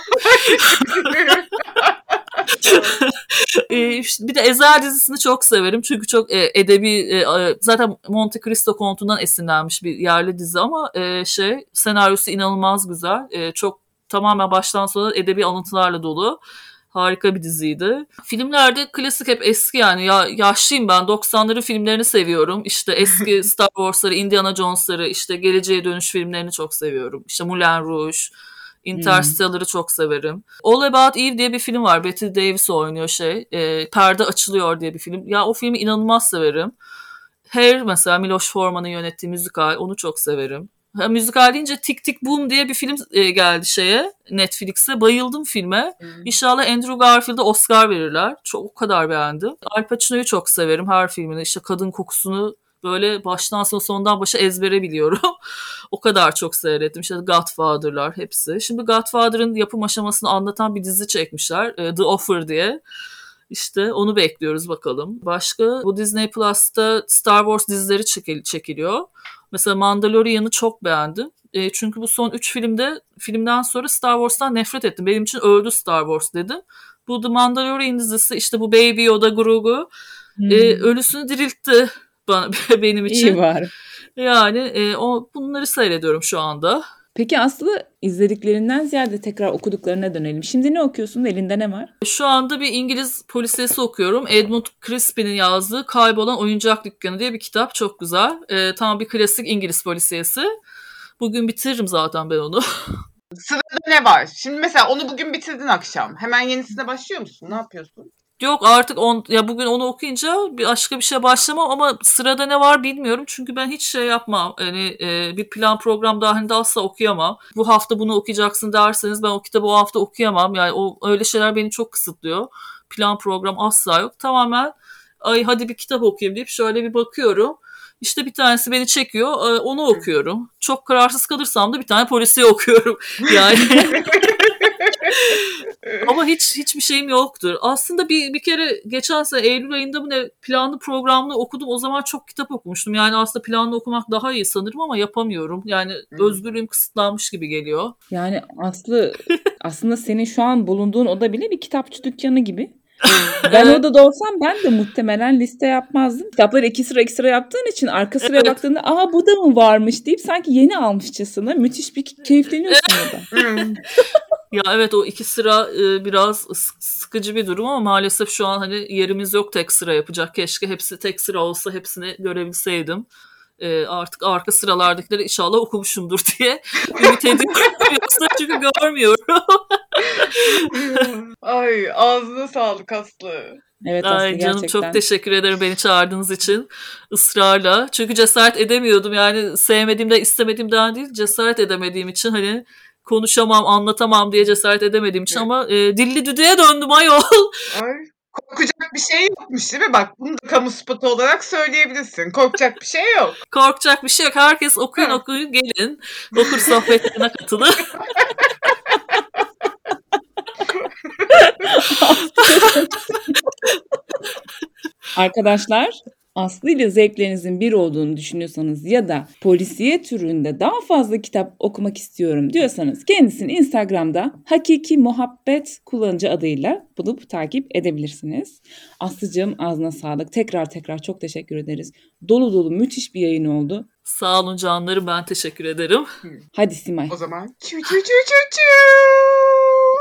Ee, bir de Ezel dizisini çok severim. Çünkü çok e, edebi e, zaten Monte Cristo kontundan esinlenmiş bir yerli dizi ama e, şey senaryosu inanılmaz güzel. Çok tamamen baştan sona edebi alıntılarla dolu. Harika bir diziydi. Filmlerde klasik hep eski yani. Ya, yaşlıyım ben. 90'ların filmlerini seviyorum. İşte eski Star Wars'ları, Indiana Jones'ları, işte Geleceğe Dönüş filmlerini çok seviyorum. İşte Moulin Rouge, Interstellar'ı çok severim. All About Eve diye bir film var. Betty Davis oynuyor şey. E, Perde Açılıyor diye bir film. Ya o filmi inanılmaz severim. Hair mesela Miloš Forman'ın yönettiği müzikal onu çok severim. Ha, müzikal deyince Tik Tik Boom diye bir film e, geldi şeye Netflix'e. Bayıldım filme. İnşallah Andrew Garfield'a Oscar verirler. Çok o kadar beğendim. Al Pacino'yu çok severim her filmini. İşte kadın kokusunu böyle baştan sona sondan başa ezbere biliyorum. o kadar çok seyrettim. İşte Godfather'lar hepsi. Şimdi Godfather'ın yapım aşamasını anlatan bir dizi çekmişler. e, The Offer diye. İşte onu bekliyoruz bakalım. Başka bu Disney Plus'ta Star Wars dizileri çekil- çekiliyor. Mesela Mandalorian'ı çok beğendim. E, çünkü bu son 3 filmde filmden sonra Star Wars'tan nefret ettim. Benim için öldü Star Wars dedim. Bu The Mandalorian dizisi işte bu Baby Yoda Grogu Hmm. e, ölüsünü diriltti bana, benim için. İyi var. Yani e, o bunları seyrediyorum şu anda. Peki Aslı izlediklerinden ziyade tekrar okuduklarına dönelim. Şimdi ne okuyorsun? Elinde ne var? Şu anda bir İngiliz polisiyesi okuyorum. Edmund Crispin'in yazdığı Kaybolan Oyuncak Dükkanı diye bir kitap. Çok güzel. E, tam bir klasik İngiliz polisiyesi. Bugün bitiririm zaten ben onu. Sırada ne var? Şimdi mesela onu bugün bitirdin akşam. Hemen yenisine başlıyor musun? Ne yapıyorsun? Yok artık on, ya bugün onu okuyunca bir başka bir şeye başlamam ama sırada ne var bilmiyorum. Çünkü ben hiç şey yapmam. Yani e, bir plan program dahilinde asla okuyamam. Bu hafta bunu okuyacaksın derseniz ben o kitabı o hafta okuyamam. Yani o öyle şeyler beni çok kısıtlıyor. Plan program asla yok. Tamamen ay hadi bir kitap okuyayım deyip şöyle bir bakıyorum. İşte bir tanesi beni çekiyor. e, Onu okuyorum. Çok kararsız kalırsam da bir tane polisiye okuyorum. Yani ama hiç hiçbir şeyim yoktur. Aslında bir bir kere geçen sene Eylül ayında mı ne planlı programını okudum. O zaman çok kitap okumuştum. Yani aslında planlı okumak daha iyi sanırım ama yapamıyorum. Yani Hmm. özgürlüğüm kısıtlanmış gibi geliyor. Yani Aslı aslında senin şu an bulunduğun oda bile bir kitapçı dükkanı gibi. Ben Evet. odada olsam ben de muhtemelen liste yapmazdım. Kitapları iki sıra iki sıra yaptığın için arka sıraya Evet. baktığında aa bu da mı varmış deyip sanki yeni almışçasına müthiş bir keyifleniyorsun orada. Ya evet o iki sıra e, biraz sıkıcı bir durum ama maalesef şu an hani yerimiz yok tek sıra yapacak. Keşke hepsi tek sıra olsa hepsini görebilseydim. E, artık arka sıralardakileri inşallah okumuşumdur diye ümit ediyorum. Yoksa çünkü görmüyorum. Ay ağzına sağlık Aslı. Evet Aslı Ay canım gerçekten. çok teşekkür ederim beni çağırdığınız için ısrarla. Çünkü cesaret edemiyordum yani sevmediğimden istemediğimden değil cesaret edemediğim için hani konuşamam anlatamam diye cesaret edemediğim için Evet. ama e, dilli düdüğe döndüm ayol. Ay. Korkacak bir şey yokmuş değil mi? Bak bunu da kamu spotu olarak söyleyebilirsin. Korkacak bir şey yok. Korkacak bir şey yok. Herkes okuyun Ha. okuyun gelin. Okur sohbetlerine katılın. Arkadaşlar Aslı ile zevklerinizin bir olduğunu düşünüyorsanız ya da polisiye türünde daha fazla kitap okumak istiyorum diyorsanız kendisini Instagram'da Hakiki Muhabbet kullanıcı adıyla bulup takip edebilirsiniz. Aslıcığım ağzına sağlık. Tekrar tekrar çok teşekkür ederiz. Dolu dolu müthiş bir yayın oldu. Sağ olun canlarım ben teşekkür ederim. Hadi Simay. O zaman çü çü çü çü çü.